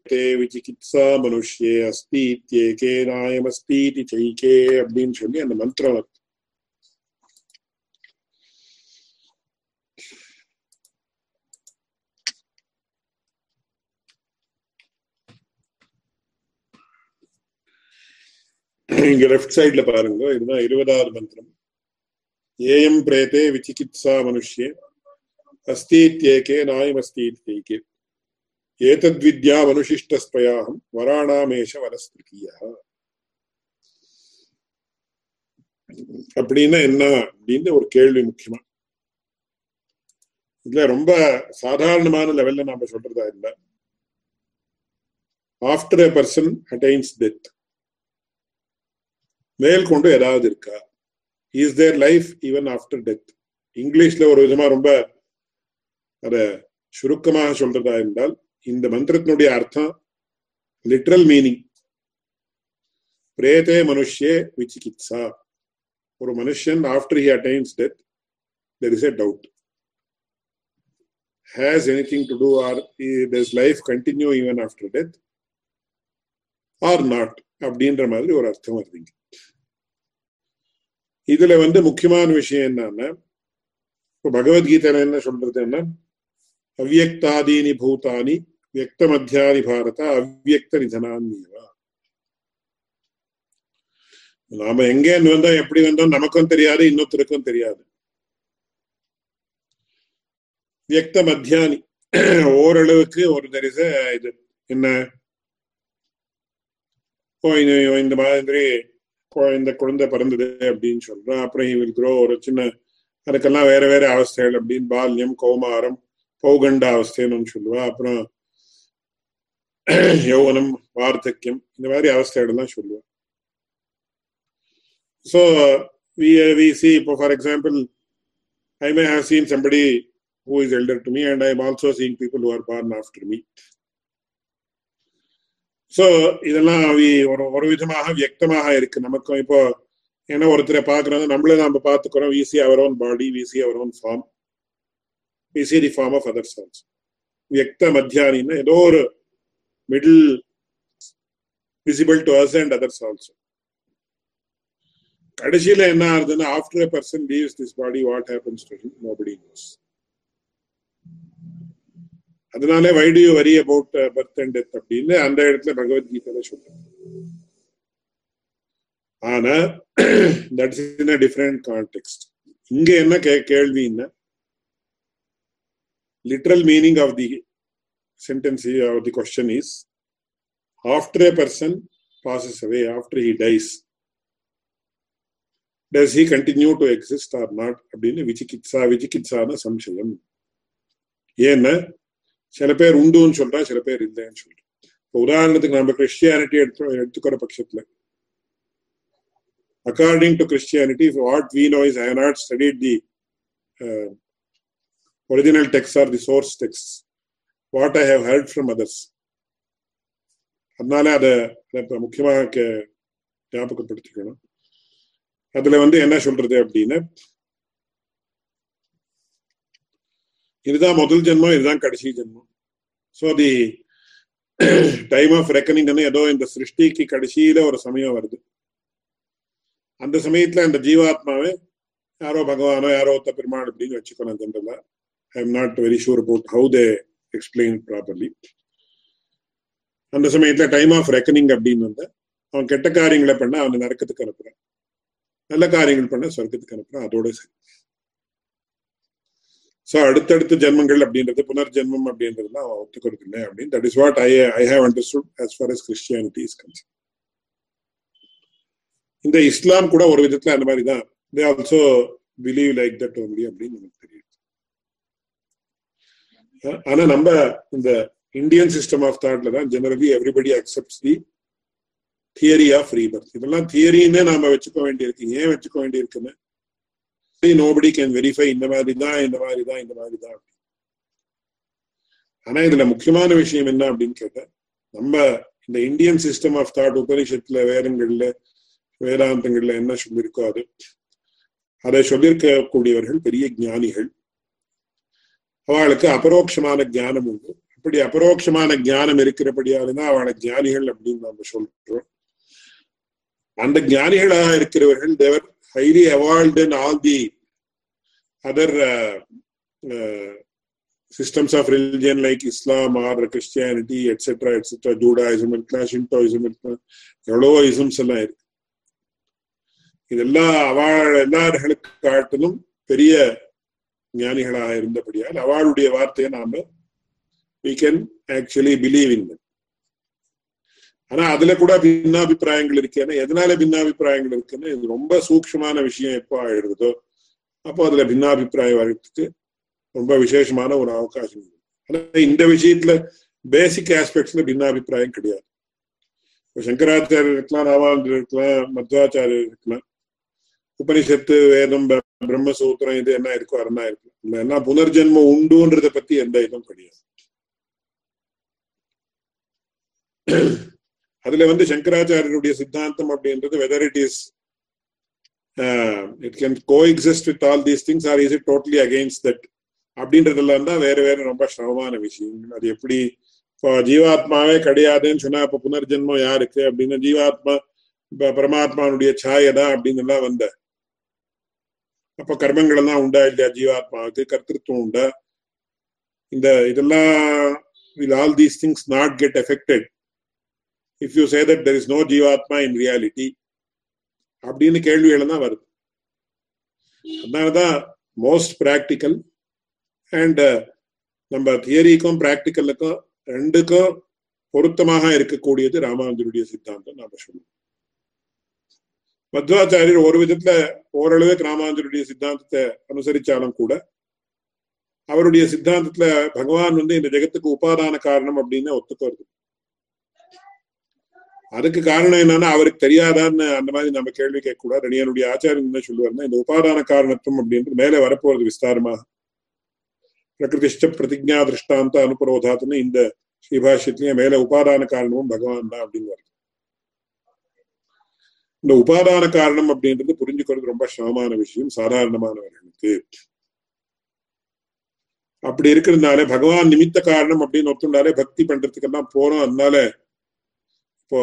தே விசிகித்சா மனுஷ்யே அஸ்தி இத்தியேகே நாயமஸ்தீதி செய்கே அப்படின்னு சொல்லி அந்த மந்திரம் வருது இங்க லெஃப்ட் சைட்ல பாருங்க இதுதான் இருபதாவது மந்திரம். ஏயம் பிரேதே விசிகித்சா மனுஷ்யே அஸ்தீத்யேகே நாயமஸ்தீத்யேகே ஏதத்வித்யா மனுஷிஷ்டஸ்பயாகம் வராணாமேஷ வரஸ்திருக்கியா அப்படின்னா என்ன அப்படின்னு ஒரு கேள்வி முக்கியமா? இதுல ரொம்ப சாதாரணமான லெவல்ல நாம சொல்றதா இல்ல. After a person attains death மேல் கொண்டு ஏதாவது இருக்கா? Is there life even after death இங்கிலீஷ்ல ஒரு விதமா ரொம்ப அத சுருக்கமாக சொல்றதா இருந்தால் இந்த மந்திரத்தினுடைய அர்த்தம் லிட்ரல் மீனிங் பிரேதே மனுஷ்யே விசிகித்சா. ஒரு மனுஷன் after he attains death there is a doubt has anything to do or does life continue even after death? Or not? அப்படின்ற மாதிரி ஒரு அர்த்தம் வருதுங்க இதுல வந்து முக்கியமான விஷயம் என்னன்னா இப்போ பகவத்கீதையில என்ன சொல்றது என்ன? அவ்வியக்தாதீனி பூதானி வியக்தமத்தியாதிபாரத அவ்வியக்த நிதனான்யவா நாம எங்க வந்தோம் எப்படி வந்தோம் நமக்கும் தெரியாது இன்னொருத்தருக்கும் தெரியாது. வியக்த மத்தியானி ஓரளவுக்கு ஒரு தெரிச இது என்ன? இந்த மாதிரி இந்த குழந்தை பிறந்தது அப்படின்னு சொல்றோம் அப்புறம் இவில் ஒரு சின்ன அதுக்கெல்லாம் வேற வேற அவஸ்தைகள் அப்படின்னு பால்யம் கௌமாரம் பௌகண்ட அவஸ்தைன்னு சொல்லுவா. அப்புறம் *clears throat* யௌவனம் வார்த்தக்கியம் இந்த மாதிரி அவஸ்தைகள் எல்லாம் ஸோ வி வி சி இப்போ for example I may have seen somebody who is elder to me, and I am also seeing people who are born after me. So இதெல்லாம் ஒரு ஒரு விதமாக வியக்தமாக இருக்கு. நமக்கும் இப்போ ஏன்னா ஒருத்தரை பார்க்கறது நம்மளே நம்ம பார்த்துக்கிறோம். We see our own body we see our own form we see the form of other also வியக்த மத்தியானின்னு ஏதோ ஒரு middle visible to us and others also. கடைசியில என்ன ஆகுதுன்னா after a person leaves this body what happens to him nobody knows அதனால why do you worry about birth and death அப்படின்னு அந்த இடத்துல பகவத்கீதையில சொல்றேன் ஆனா that is in a different context இங்க என்ன கேள்வின்னா literal meaning of the sentence of the question is after a person passes away after he dies does he continue to exist or not அப்படின்னு விசிகித்சா விசிகித்சான சம்சயம். ஏன்னா சில பேர் உண்டுன்னு சொல்றா சில பேர் இல்லைன்னு சொல்றோம் இப்போ உதாரணத்துக்கு நம்ம கிறிஸ்டியானிட்டி எடுத்து எடுத்துக்கிற பட்சத்துல according to Christianity what we know is I not studied the original text or the source text what I have heard from others அதனால அதை முக்கியமாக ஞாபகப்படுத்திக்கணும். அதுல வந்து என்ன சொல்றது அப்படின்னா? இதுதான் முதல் ஜென்மம் இதுதான் கடைசி ஜென்மம். So the time of reckoning ஏதோ இந்த சிருஷ்டிக்கு கடைசியில ஒரு சமயம் வருது. அந்த சமயத்துல அந்த ஜீவாத்மாவை யாரோ பகவானோ யாரோ ஒத்த பெருமாள் அப்படின்னு வச்சுக்கணும் ஜென்ரலா I am not very sure about how they explain properly அந்த சமயத்துல டைம் ஆஃப் ரெக்கனிங் அப்படின்னு வந்து அவன் கெட்ட காரியங்களை பண்ண அவனை நரக்கத்துக்கு அனுப்புறான். நல்ல காரியங்கள் பண்ண சொர்க்கத்துக்கு அனுப்புறான். அதோட சரி. ஸோ அடுத்தடுத்த ஜென்மங்கள் அப்படின்றது புனர்ஜென்மம் அப்படின்றதுலாம் அவன் ஒத்துக்கிறது இல்லை அப்படின்னு. That is what I I have understood as far as Christianity is concern இந்த இஸ்லாம் கூட ஒரு விதத்துல அந்த மாதிரி தான் they also believe like that only அப்படின்னு நமக்கு தெரியும். ஆனா நம்ம இந்த இந்தியன் சிஸ்டம் ஆஃப் தாட்ல தான் generally everybody accepts the theory of rebirth இதெல்லாம் தியரின்னு நாம வச்சுக்க வேண்டியிருக்கு. ஏன் வச்சுக்க வேண்டியிருக்குன்னு? நோபடி கேன் வெரிஃபை இந்த மாதிரி தான் இந்த மாதிரி தான் இந்த மாதிரி தான் ஆனா இதுல முக்கியமான விஷயம் என்ன அப்படின்னு கேட்டா நம்ம இந்த இந்தியன் சிஸ்டம் ஆஃப் தாட் உபனிஷத்துல வேதங்கள்ல வேதாந்தங்கள்ல என்ன சொல்லியிருக்கோ அது அதை சொல்லியிருக்கக்கூடியவர்கள் பெரிய ஞானிகள். அவளுக்கு அபரோக்ஷமான ஞானம் உண்டு அப்படி அபரோக்ஷமான ஞானம் இருக்கிறபடியால்தான் அவளை ஞானிகள் அப்படின்னு நாம சொல்றோம் அந்த ஜானிகளாக இருக்கிறவர்கள் they are highly exalted in all the other systems of systems of religion like Islam or Christianity, etc., etc., Judaism, Shintoism, எவ்வளவோ இசம்ஸ் எல்லாம் இருக்கு இதெல்லாம் அவள் எல்லார்களுக்கு காட்டிலும் பெரிய ஞானிகளாக இருந்தபடியால் அவளுடைய வார்த்தையை நாம we can actually believe in ஆனா அதுல கூட பின்னாபிப்பிராயங்கள் இருக்கு. ஏன்னா எதனால பின்னாபிப்பிராயங்கள் இருக்குன்னு இது ரொம்ப சூக்ஷமான விஷயம் எப்போ ஆயிடுறதோ அப்போ அதுல பின்னாபிப்பிராயம் வர்றதுக்கு ரொம்ப விசேஷமான ஒரு அவகாசம் ஆனா இந்த விஷயத்துல பேசிக் ஆஸ்பெக்ட்ஸ்ல பின்னாபிப்பிராயம் கிடையாது. இப்போ சங்கராச்சாரியர் இருக்கலாம் ராமானந்தர் இருக்கலாம் மத்வாச்சாரியர் இருக்கலாம் உபனிஷத்து வேதம் பிரம்மசூத்திரம் இது என்ன இருக்கோ அதெல்லாம் இருக்கு. இல்லைன்னா புனர்ஜென்மம் உண்டுன்றத பத்தி எந்த இதுவும் கிடையாது. அதுல வந்து சங்கராச்சாரியருடைய சித்தாந்தம் அப்படின்றது whether it is it can coexist with all these things or is it totally against that அப்படின்றதெல்லாம் தான் வேற வேற ரொம்ப சிரமமான விஷயம். அது எப்படி இப்போ ஜீவாத்மாவே கிடையாதுன்னு சொன்னா இப்ப புனர்ஜென்மம் யாருக்கு? அப்படின்னு ஜீவாத்மா இப்ப பரமாத்மானுடைய சாயதான் அப்படின்னு எல்லாம் வந்த அப்ப கர்மங்கள் எல்லாம் உண்டா இல்லையா? ஜீவாத்மாவுக்கு கர்த்திருவம் உண்டா? இந்த இதெல்லாம் will all these things not get affected if you say that there is no jivatma in reality அப்படின்னு கேள்விகள் தான் வருது. அதனாலதான் மோஸ்ட் பிராக்டிக்கல் அண்ட் நம்ம தியரிக்கும் பிராக்டிக்கலுக்கும் ரெண்டுக்கும் பொருத்தமாக இருக்கக்கூடியது ராமானுஜருடைய சித்தாந்தம் நாம சொல்லுவோம். மத்வாச்சாரியர் ஒரு விதத்துல ஓரளவு ராமானுஜருடைய சித்தாந்தத்தை அனுசரிச்சாலும் கூட அவருடைய சித்தாந்தத்துல பகவான் வந்து இந்த ஜெகத்துக்கு உபாதான காரணம் அப்படின்னு ஒத்துக்கிறது. அதுக்கு காரணம் என்னன்னா அவருக்கு தெரியாதான்னு அந்த மாதிரி நம்ம கேள்வி கேட்க கூடாது ரெடியனுடைய ஆச்சாரியன் என்ன சொல்லுவாருன்னா இந்த உபாதான காரணத்துவம் அப்படின்றது மேலே வரப்போறது விஸ்தாரமாக பிரகிருதிஷ்ட பிரதிஜா திருஷ்டாந்த அனுபரோதாத்துன்னு இந்த ஸ்ரீபாஷ்யத்திலேயே மேல உபாதான காரணமும் பகவான் தான் அப்படின்னு வருது. இந்த உபாதான காரணம் அப்படின்றது புரிஞ்சுக்கிறது ரொம்ப சிரமமான விஷயம் சாதாரணமானவர்களுக்கு அப்படி இருக்கிறதுனால பகவான் நிமித்த காரணம் அப்படின்னு ஒத்துண்டாலே பக்தி பண்றதுக்கெல்லாம் போறோம். அதனால இப்போ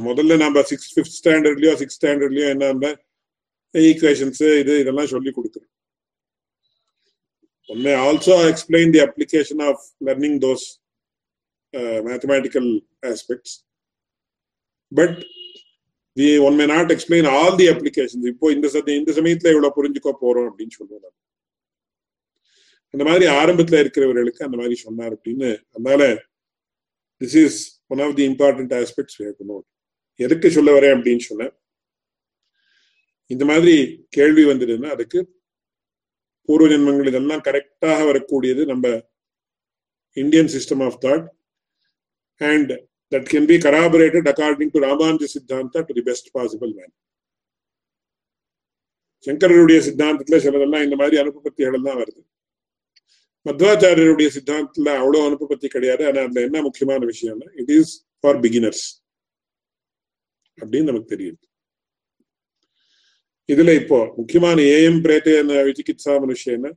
முதல்ல நம்ம சிக்ஸ் ஃபிஃப்த் ஸ்டாண்டர்ட்லயோ சிக்ஸ் ஸ்டாண்டர்ட்லயோ என்ன ஈக்குவேஷன்ஸ் இது இதெல்லாம் சொல்லி கொடுக்குறோம் One also explain explain application of learning those those uh, but the one may not explain all the application இப்போ இந்த சதி இந்த சமயத்துல இவ்வளவு புரிஞ்சுக்க போறோம் அப்படின்னு சொல்லுவோம் அந்த மாதிரி ஆரம்பத்துல இருக்கிறவர்களுக்கு அந்த மாதிரி சொன்னார் அப்படின்னு அதனால this is one of the important aspects note எதுக்கு சொல்ல வரேன் அப்படின்னு சொன்ன இந்த மாதிரி கேள்வி வந்ததுன்னா அதுக்கு பூர்வ ஜென்மங்கள் இதெல்லாம் கரெக்டாக வரக்கூடியது நம்ம Indian system of thought and that can be corroborated according to Ramanuja Siddhanta to the best possible man சங்கரருடைய சித்தாந்தத்துல சிலதெல்லாம் இந்த மாதிரி அனுப்பத்திகள் எல்லாம் வருது மத்வாச்சாரியருடைய சித்தாந்தத்துல அவ்வளவு அனுப்பத்தி கிடையாது ஆனா அதுல என்ன முக்கியமான விஷயம்னா இட் இஸ் ஃபார் பிகினர்ஸ் அப்படின்னு நமக்கு தெரியுது இதுல இப்போ முக்கியமான ஏஎம் பிரேத்த விசிகித்சா மனுஷன்னு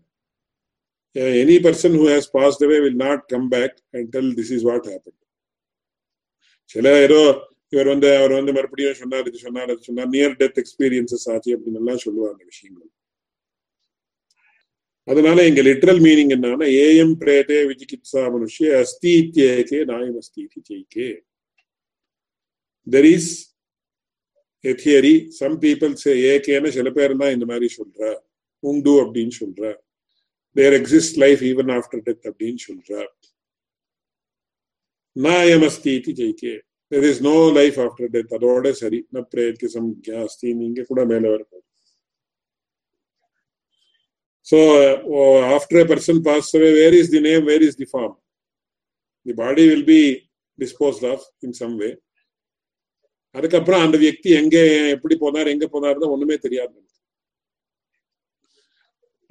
any person who has passed away will not come back and tell this is what happen. சில ஏதோ இவர் வந்து அவர் வந்து மறுபடியும் சொன்னார் இது சொன்னார் அது சொன்னார். நியர் டெத் எக்ஸ்பீரியன்சஸ் ஆச்சு அப்படின்னு எல்லாம் சொல்லுவாங்க விஷயங்கள். அதனால எங்க லிட்ரல் மீனிங் என்னன்னா ஏஎம் பிரேதே விஜிகித்சா மனுஷ்ய அஸ்தி இத்தியேகே நாயம் அஸ்தி இத்தி ஜெய்கே. There is a theory some peoples ஏகேன்னு சில பேர் தான் இந்த மாதிரி சொல்ற. உண்டு அப்படின்னு சொல்ற. There exist life even after death அப்படின்னு சொல்ற. நாயம் அஸ்தி இத்தி ஜெய்கே there is no life after death அதோட சரி ந பிரேத்தி சம்யா அஸ்தி நீங்க கூட மேல வரப்போம் So, uh, after a person passes away, where is the name? Where is the form? The body will be disposed of in some way. அதுக்கப்புறம் அந்த வியக்தி எங்க எப்படி போனார் எங்க போனார் ஒண்ணுமே தெரியாது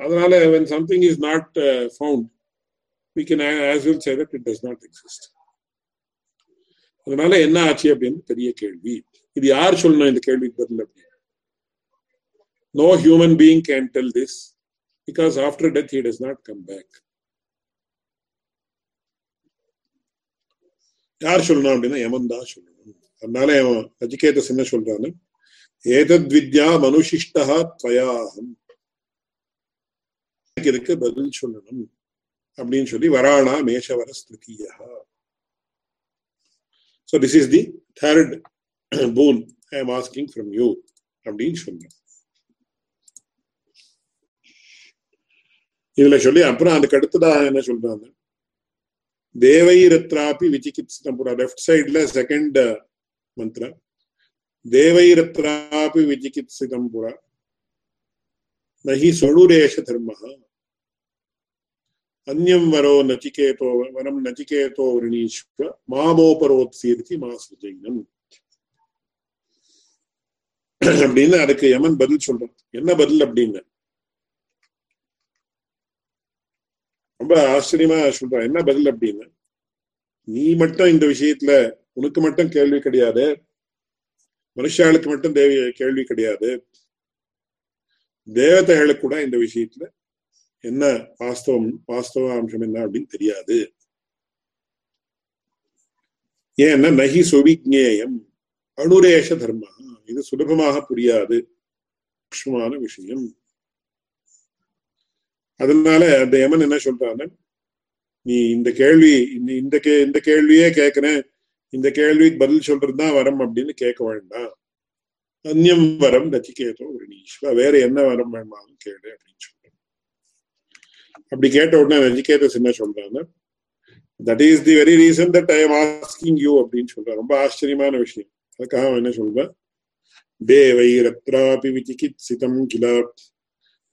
அதனால when something is not uh, found we can as well say that it does not exist அதனால என்ன ஆச்சு அப்படின்னு பெரிய கேள்வி. இது யார் சொல்லணும் இந்த கேள்விக்கு பதில் அப்படின்னு no human being can tell this because after death he does not come back யார் சொல்லணும் அப்படின்னா யமன் தான் சொல்லணும். அதனால அவன் நச்சிகேதஸ் என்ன சொல்றான்னு ஏதத் வித்யா மனுஷிஷ்டா துவயாகம் இதுக்கு பதில் சொல்லணும் அப்படின்னு சொல்லி வராணா மேஷவர ஸ்திருதியா so this is the third boon I am asking from you அப்படின்னு சொல்றேன். இதுல சொல்லி அப்புறம் அதுக்கு அடுத்ததா என்ன சொல்றாங்க? தேவைரத்ராபி விசிகித்சிதம் புரா லெஃப்ட் சைட்ல செகண்ட் மந்திர தேவைரத்ராபி விசிகித்சிதம் புரா நஹி சொழுரேஷ தர்ம அந்யம் வரோ நச்சிகேதோ வரம் நச்சிகேதோ விரணீஸ்வ மாமோபரோத்சீர்த்தி மாசுஜைனம் அப்படின்னு அதுக்கு யமன் பதில் சொல்றான். என்ன பதில் அப்படின்னு? ரொம்ப ஆச்சரியமா சொல்றான். என்ன பதில் அப்படின்னு? நீ மட்டும் இந்த விஷயத்துல உனக்கு மட்டும் கேள்வி கிடையாது. மனுஷாளுக்கு மட்டும் தேவி கேள்வி கிடையாது. தேவதைகளுக்கு கூட இந்த விஷயத்துல என்ன வாஸ்தவம் வாஸ்தவ அம்சம் என்ன அப்படின்னு தெரியாது. ஏன்னா நகி சுவிஜேயம் அனுரேஷ தர்மா இது சுலபமாக புரியாது. சூக்ஷமான விஷயம். அதனால அந்த யமன் என்ன சொல்றான்னு நீ இந்த கேள்வி இந்த கே இந்த கேள்வியே கேட்கிறேன் இந்த கேள்விக்கு பதில் சொல்றதுதான் வரம் அப்படின்னு கேட்க வேண்டாம். அந்நியம் வரம் நச்சிகேதோ ரிணீஸ்வா வேற என்ன வரம் வேண்டாம் கேளு அப்படின்னு சொல்றேன். அப்படி கேட்ட உடனே எஜுகேட்டர்ஸ் என்ன சொல்றாங்க? That is the very reason that I am asking you அப்படின்னு சொல்றேன் ரொம்ப ஆச்சரியமான விஷயம். அதுக்காக என்ன சொல்றேன் தேவைரத்ராபி விசிகித்சிதம் கில.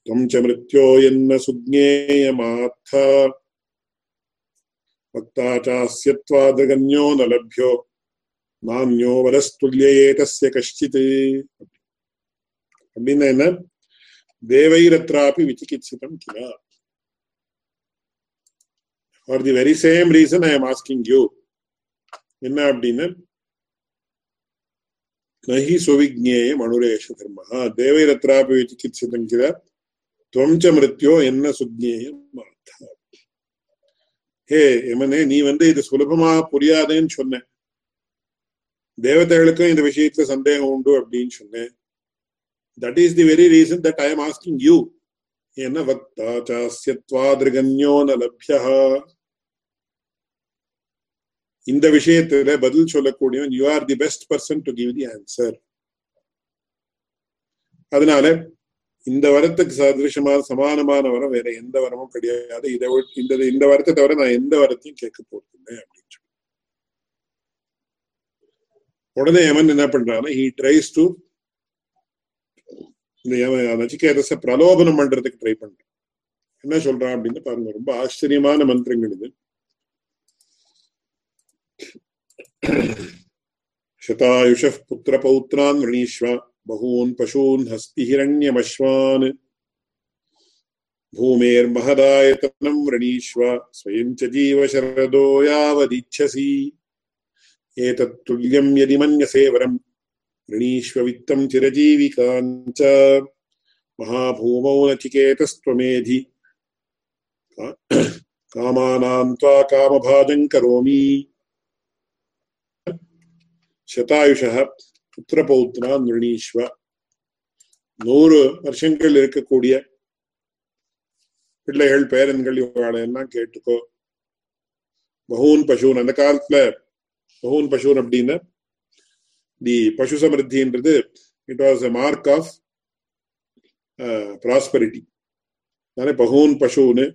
துவம் ச மிருத்யோ என்ன சுஜ்ஞேயமாத்தா பக்தாச்சாஸ்யத்வாதகன்யோ ந லப்யோ நானியோ வரஸ்துல்யே தஸ்ய கஷ்டித். அப்படின்னா என்ன? தேவைரத்ராபி விசிகித்சிதம் கில. For the very same reason I am asking you என்ன அப்படின்னு நஹி சுவிஜ்ஞேயம் அனுரேஷ தர்ம தேவைரத்ராபி விசிகித்சிதம் கில துவம்ச மிருத்யோ என்ன சுக்ஞேயம் ஹே எமனே நீ வந்து இது சுலபமா புரியாதேன்னு சொன்ன. தேவதைகளுக்கும் இந்த விஷயத்துல சந்தேகம் உண்டு அப்படின்னு சொன்னேன் that is the very reason that I am asking you என்ன வக்தா சாஸ்யத்வாதிருகன்யோ न லப்யா இந்த விஷயத்துல பதில் சொல்லக்கூடியவன் you are the best person to give the answer அதனால இந்த வரத்துக்கு சதிருஷமான சமானமான வரம் வேற எந்த வரமும் கிடையாது இதை இந்த இந்த வரத்தை தவிர நான் எந்த வரத்தையும் கேட்க போறதில்லை அப்படின்னு சொல்லி உடனே யமன் என்ன பண்றான்னா ஹி ட்ரைஸ் டு இந்த நச்சிகேதச பிரலோபனம் பண்றதுக்கு ட்ரை பண்றான் என்ன சொல்றான் அப்படின்னு பாருங்க ரொம்ப ஆச்சரியமான மந்திரங்கள் இது शतायुषः पुत्रपौत्रान् वृणीष्व बहून् पशून् हस्तिहिरण्यमश्वान् भूमेर्महदायतनं वृणीष्व स्वयं च जीवशरदो यावदिच्छसि एतत्तुल्यं यदि मन्यसे वरं वृणीष्व वित्तं चिरजीविकाञ्च महाभूमौ नचिकेतस्त्वमेधि காமானாம் துவா காமபாஜம் கரோமி சதாயுஷ புத்திரபௌத்ரா நிர்ணீஸ்வ நூறு வருஷங்கள் இருக்கக்கூடிய பிள்ளைகள் பேரன்கள் இவங்களை எல்லாம் கேட்டுக்கோ பகூன் பசுன் அந்த காலத்துல பகூன் பசுன் அப்படின்னு தி பசு சமிருத்தின்றது it was a mark of prosperity தானே பகூன் பசுன்னு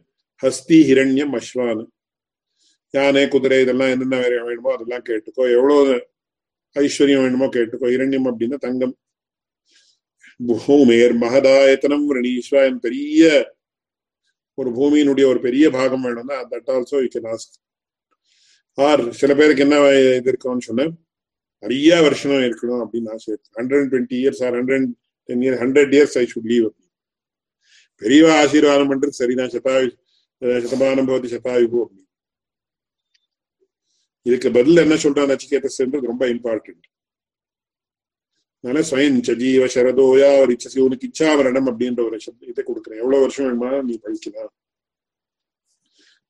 ஹஸ்தி ஹிரண்யம் அஸ்வான் யானை குதிரை இதெல்லாம் என்னென்ன வேணுமோ அதெல்லாம் கேட்டுக்கோ. எவ்வளவு ஐஸ்வர்யம் வேணுமோ கேட்டுக்கோ. இரண்யம் அப்படின்னா தங்கம். பூமேர் மகதாயத்தனம் ரணீஸ்வரன் பெரிய ஒரு பூமியினுடைய ஒரு பெரிய பாகம் வேணும்னா that also you can ask or சில பேருக்கு என்ன இது இருக்கும்னு சொன்னேன். நிறைய வருஷம் இருக்கணும் அப்படின்னு ஆசை hundred and twenty years or hundred ten year hundred years I should leave அப்படின்னு பெரியவா ஆசீர்வாதம் பண்றது சரிதான். சதாயு சதமானம் பவதி சதாயுகு அப்படின்னு. இதுக்கு பதில் என்ன சொல்றான் நச்சிகேதஸ்ன்றது ரொம்ப இம்பார்ட்டன்ட் அதனால ஸ்வயம் சஜீவ சரதோயா ஒரு இச்சசி உனக்கு இச்சா இச்சாவரணம் அப்படின்ற ஒரு சப்த இதை கொடுக்குறேன். எவ்வளவு வருஷம் வேணுமா நீ படிக்கலாம்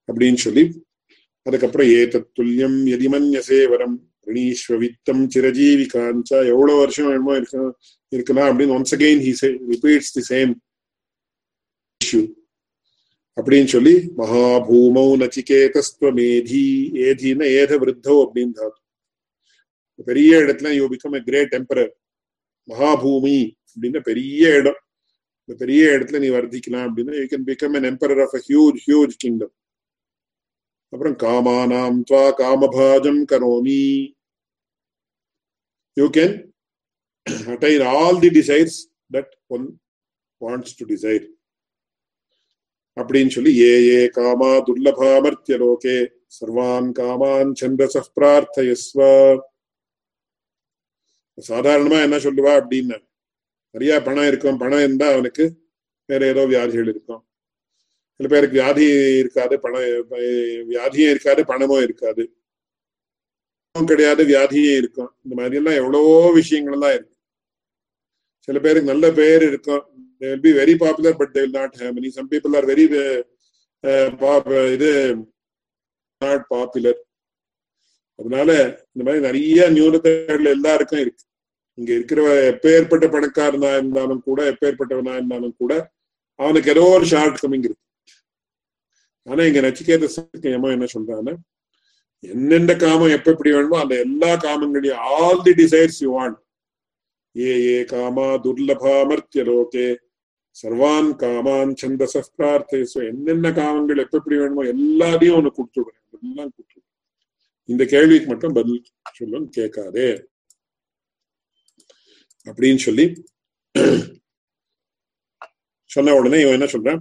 அப்படின்னு சொல்லி அதுக்கப்புறம் ஏதத் துல்லியம் எதிமன்யசே வரம். ரணீஸ்வ வித்தம் சிரஜீவி காஞ்சா எவ்வளவு வருஷம் வேணுமோ இருக்க இருக்கலாம் அப்படின்னு once again he repeats the same issue அப்படின்னு சொல்லி மகாபூமௌ நச்சிகேதஸ்துவ மேதி ஏதின ஏத விருத்தோ அப்படின்னு தாத்து பெரிய இடத்துல you become a great emperor மகாபூமி அப்படின்னு பெரிய இடம். இந்த பெரிய இடத்துல நீ வர்த்திக்கலாம் அப்படின்னா you can become an emperor of a huge huge kingdom அப்புறம் காமானாம் துவா காமபாஜம் கரோமி you can attain all the desires that one wants to desire அப்படின்னு சொல்லி ஏ ஏ காமா துர்லபாமர்த்திய லோகே சர்வான் காமான் சந்திரச பிரார்த்தயஸ்வ. சாதாரணமா என்ன சொல்லுவா அப்படின்னு நிறைய பணம் இருக்கும் பணம் இருந்தா அவனுக்கு வேற ஏதோ வியாதிகள் இருக்கும். சில பேருக்கு வியாதி இருக்காது பணம் வியாதியும் இருக்காது பணமும் இருக்காது. கிடையாது வியாதியும் இருக்கும். இந்த மாதிரி எல்லாம் எவ்வளவோ விஷயங்கள் எல்லாம் இருக்கு. சில பேருக்கு நல்ல பேர் இருக்கும். They will be very popular but they will not have many some people are very இது நாட் பாப்புலர் அதனால இந்த மாதிரி நிறைய நியூனத்தைகள் எல்லாருக்கும் இருக்கு. இங்க இருக்கிற எப்பேற்பட்ட பணக்காரனா இருந்தாலும் கூட எப்பேற்பட்டவனா இருந்தாலும் கூட அவனுக்கு ஏதோ ஒரு ஷார்ட் கமிங் இருக்கு. ஆனா இங்க நச்சிகேத ஏமா என்ன சொல்றாங்கன்னா என்னென்ன காமம் எப்ப எப்படி வேணுமோ அந்த எல்லா காமங்களையும் all the desires you want ஏ ஏ காமா துர்லபாமர்த்திய லோகே சர்வான் காமான் சந்தச பிரார்த்தேசோ என்னென்ன காமங்கள் எப்ப எப்படி வேணுமோ எல்லாத்தையும் உனக்கு கொடுத்துடுறேன் எல்லாம் கொடுத்துடுறேன் இந்த கேள்விக்கு மட்டும் பதில் சொல்லும் கேட்காதே. அப்படின்னு சொல்லி சொன்ன உடனே இவன் என்ன சொல்றான்?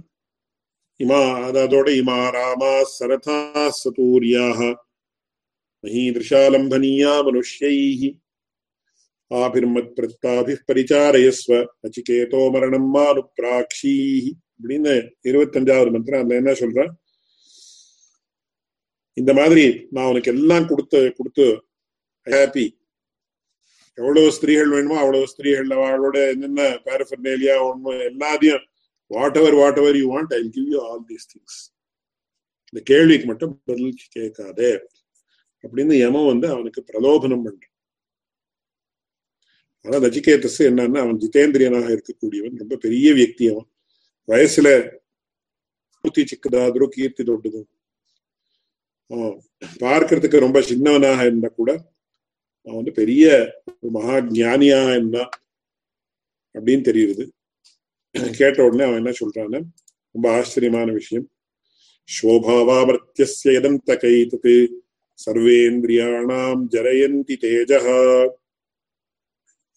இமா அதோட இமா ராமா சரதா சதூரியாக महीदृशालम्भनीया मनुष्यैः। ஆபிர்மத் பிரத்தாபிப் பரிச்சாரயஸ்வ நச்சிகேதோ மரணம் மானு அப்படின்னு இருபத்தஞ்சாவது மந்திரம் அந்த என்ன சொல்ற இந்த மாதிரி நான் உனக்கு எல்லாம் கொடுத்து கொடுத்து ஹாப்பி எவ்வளவு ஸ்திரீகள் வேணுமோ அவ்வளவு ஸ்திரீகள் அவளோட என்னென்ன பேரஃபர்னேலியா ஒண்ணு எல்லாத்தையும் whatever whatever you want I give you all these things இந்த கேள்விக்கு மட்டும் பதில் கேட்காதே. அப்படின்னு யமம் வந்து அவனுக்கு பிரலோபனம் பண்றான். ஆனா நச்சிகேதஸ் என்னன்னா அவன் ஜிதேந்திரியனாக இருக்கக்கூடியவன் ரொம்ப பெரிய வியக்தி அவன். வயசுல மூர்த்தி சிக்கதாதரோ கீர்த்தி தொட்டதும் பார்க்கறதுக்கு ரொம்ப சின்னவனாக இருந்தா கூட அவன் வந்து பெரிய மகா ஜானியாக இருந்தான் அப்படின்னு தெரியுது. கேட்ட உடனே அவன் என்ன சொல்றான்னு ரொம்ப ஆச்சரியமான விஷயம். சோபாவாமர்த்திய எதந்த கைத்தது சர்வேந்திரியாணாம் ஜரயந்தி தேஜः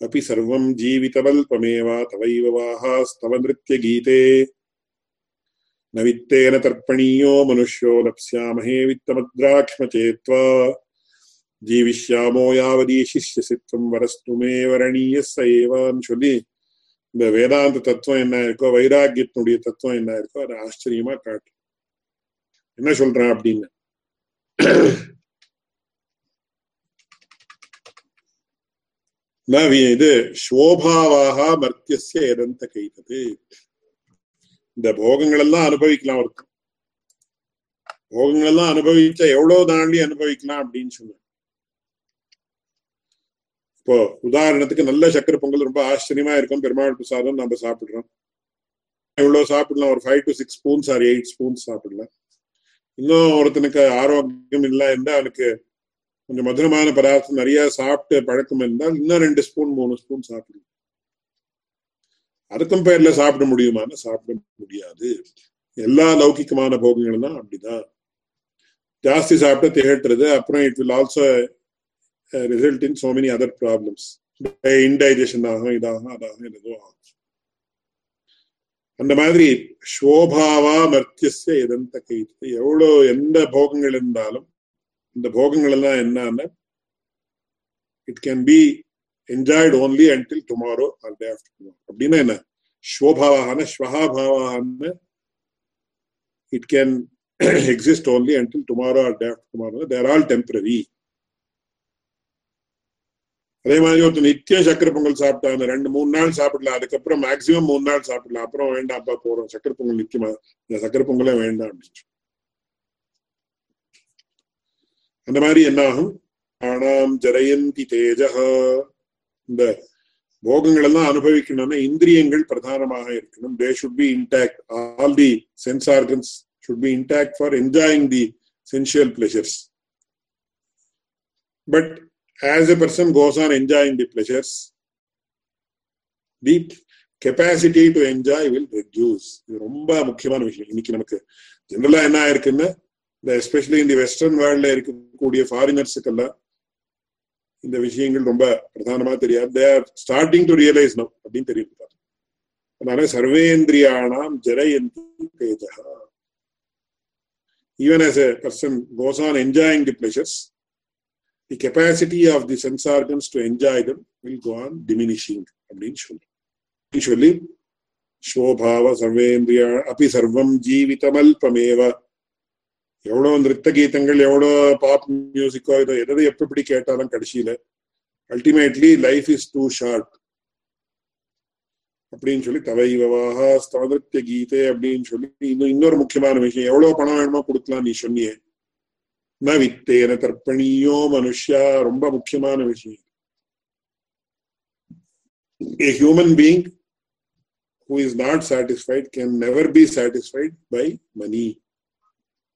अपि सर्वं जीवितवल्पमेव तवैव वाहास्तव नृत्यगीते न वित्तेन तर्पणीयो मनुष्यो लप्स्यामहे वित्तमद्राक्ष्म चेत्वा ஜீவிஷ்யாமோ யாவதி சிஷ்யசித்வம் வரஸ்துமே வரணீய சைவான்னு சொல்லி இந்த வேதாந்த தத்துவம் என்ன இருக்கோ வைராக்கியத்தினுடைய தத்துவம் என்ன இருக்கோ அதை ஆச்சரியமா காட்டு என்ன சொல்றான் அப்படின்னு இது சோபாவாக மர்த்தியசிய எதந்த கைத்தது இந்த போகங்கள் எல்லாம் அனுபவிக்கலாம் ஒருத்தர் போகங்கள் எல்லாம் அனுபவிச்சா எவ்வளவு தாண்டி அனுபவிக்கலாம் அப்படின்னு சொன்னேன் இப்போ உதாரணத்துக்கு நல்ல சக்கரை பொங்கல் ரொம்ப ஆச்சரியமா இருக்கும். பெருமாள் பிரசாதம் நம்ம சாப்பிடுறோம். எவ்வளவு சாப்பிடலாம்? ஒரு five to six spoons or eight spoons சாப்பிடலாம். இன்னும் ஒருத்தனுக்கு ஆரோக்கியம் இல்லை இருந்தா அவனுக்கு கொஞ்சம் மதுரமான பதார்த்தம் நிறைய சாப்பிட்டு பழக்கம் இருந்தால் இன்னும் ரெண்டு ஸ்பூன் மூணு ஸ்பூன் சாப்பிடலாம் அதுக்கும் பேர்ல சாப்பிட முடியுமான்னு சாப்பிட முடியாது. எல்லா லௌகிக்கமான போகங்களும் தான் அப்படிதான். ஜாஸ்தி சாப்பிட்டு திகட்டுறது அப்புறம் it will also result in so many other problems indigestion ஆகும் இதாகும் அதாகும் எதுவும் ஆகும். அந்த மாதிரி சோபாவா மர்த்தியச எதந்த கைத்து எவ்வளவு எந்த போகங்கள் இருந்தாலும் இந்த போகங்கள் எல்லாம் என்னன்னா it can be enjoyed only until tomorrow or day after tomorrow அப்படின்னா என்ன? ஸ்வபாவான ஸ்வஹாபாவான it can exist only until tomorrow or day after tomorrow they're all temporary அதே மாதிரி ஒருத்தர் நித்தியம் சக்கரை பொங்கல் சாப்பிட்டாங்க ரெண்டு மூணு நாள் சாப்பிடலாம். அதுக்கப்புறம் மேக்சிமம் மூணு நாள் சாப்பிடலாம். அப்புறம் வேண்டாம்ப்பா போறோம். சக்கரை பொங்கல் நித்தியமா? இந்த சக்கரை பொங்கலே வேண்டாம் அப்படின்னு அந்த மாதிரி என்ன ஆகும் ஆனாம் ஜரயந்தி தேஜகா இந்த போகங்கள் எல்லாம் அனுபவிக்கணும்னா இந்திரியங்கள் பிரதானமாக இருக்கணும். They should be intact all the sense organs should be intact for enjoying the sensual pleasures but as a person goes on enjoying the pleasures the capacity to enjoy will reduce இது ரொம்ப முக்கியமான விஷயம். இன்னைக்கு நமக்கு ஜென்ரலா என்ன ஆயிருக்குன்னா especially இந்த வெஸ்டர்ன் வேர்ல்ட்ல இருக்கக்கூடிய ஃபாரினர்ஸுக்கெல்லாம் இந்த விஷயங்கள் ரொம்ப பிரதானமா தெரியாது. They are starting to realise no அப்படின்னு தெரியும் அதனால சர்வேந்திரியானாம் ஜரயந்தி Teja even as a person goes on enjoying the pleasures the capacity of the sense organs to enjoy them will go on diminishing அப்படின்னு சொல்லி. சொல்லி ஸ்வோபாவ சர்வேந்திரியா அப்படி சர்வம் ஜீவிதமல்பமேவ எவ்வளவு நிறுத்த கீதங்கள் எவ்வளோ பாப் மியூசிக்கோ இதோ எதை எப்படி கேட்டாலும் கடைசியில ultimately life is too short அப்படின்னு சொல்லி தவைவவாக ஸ்தவதிருத்திய கீதை அப்படின்னு சொல்லி இன்னும் இன்னொரு முக்கியமான விஷயம் எவ்வளவு பணம் வேணுமோ கொடுக்கலாம் நீ சொன்னியே. ந வித்தேன தர்ப்பணியோ மனுஷா ரொம்ப முக்கியமான விஷயம். A human being who is not satisfied can never be satisfied by money.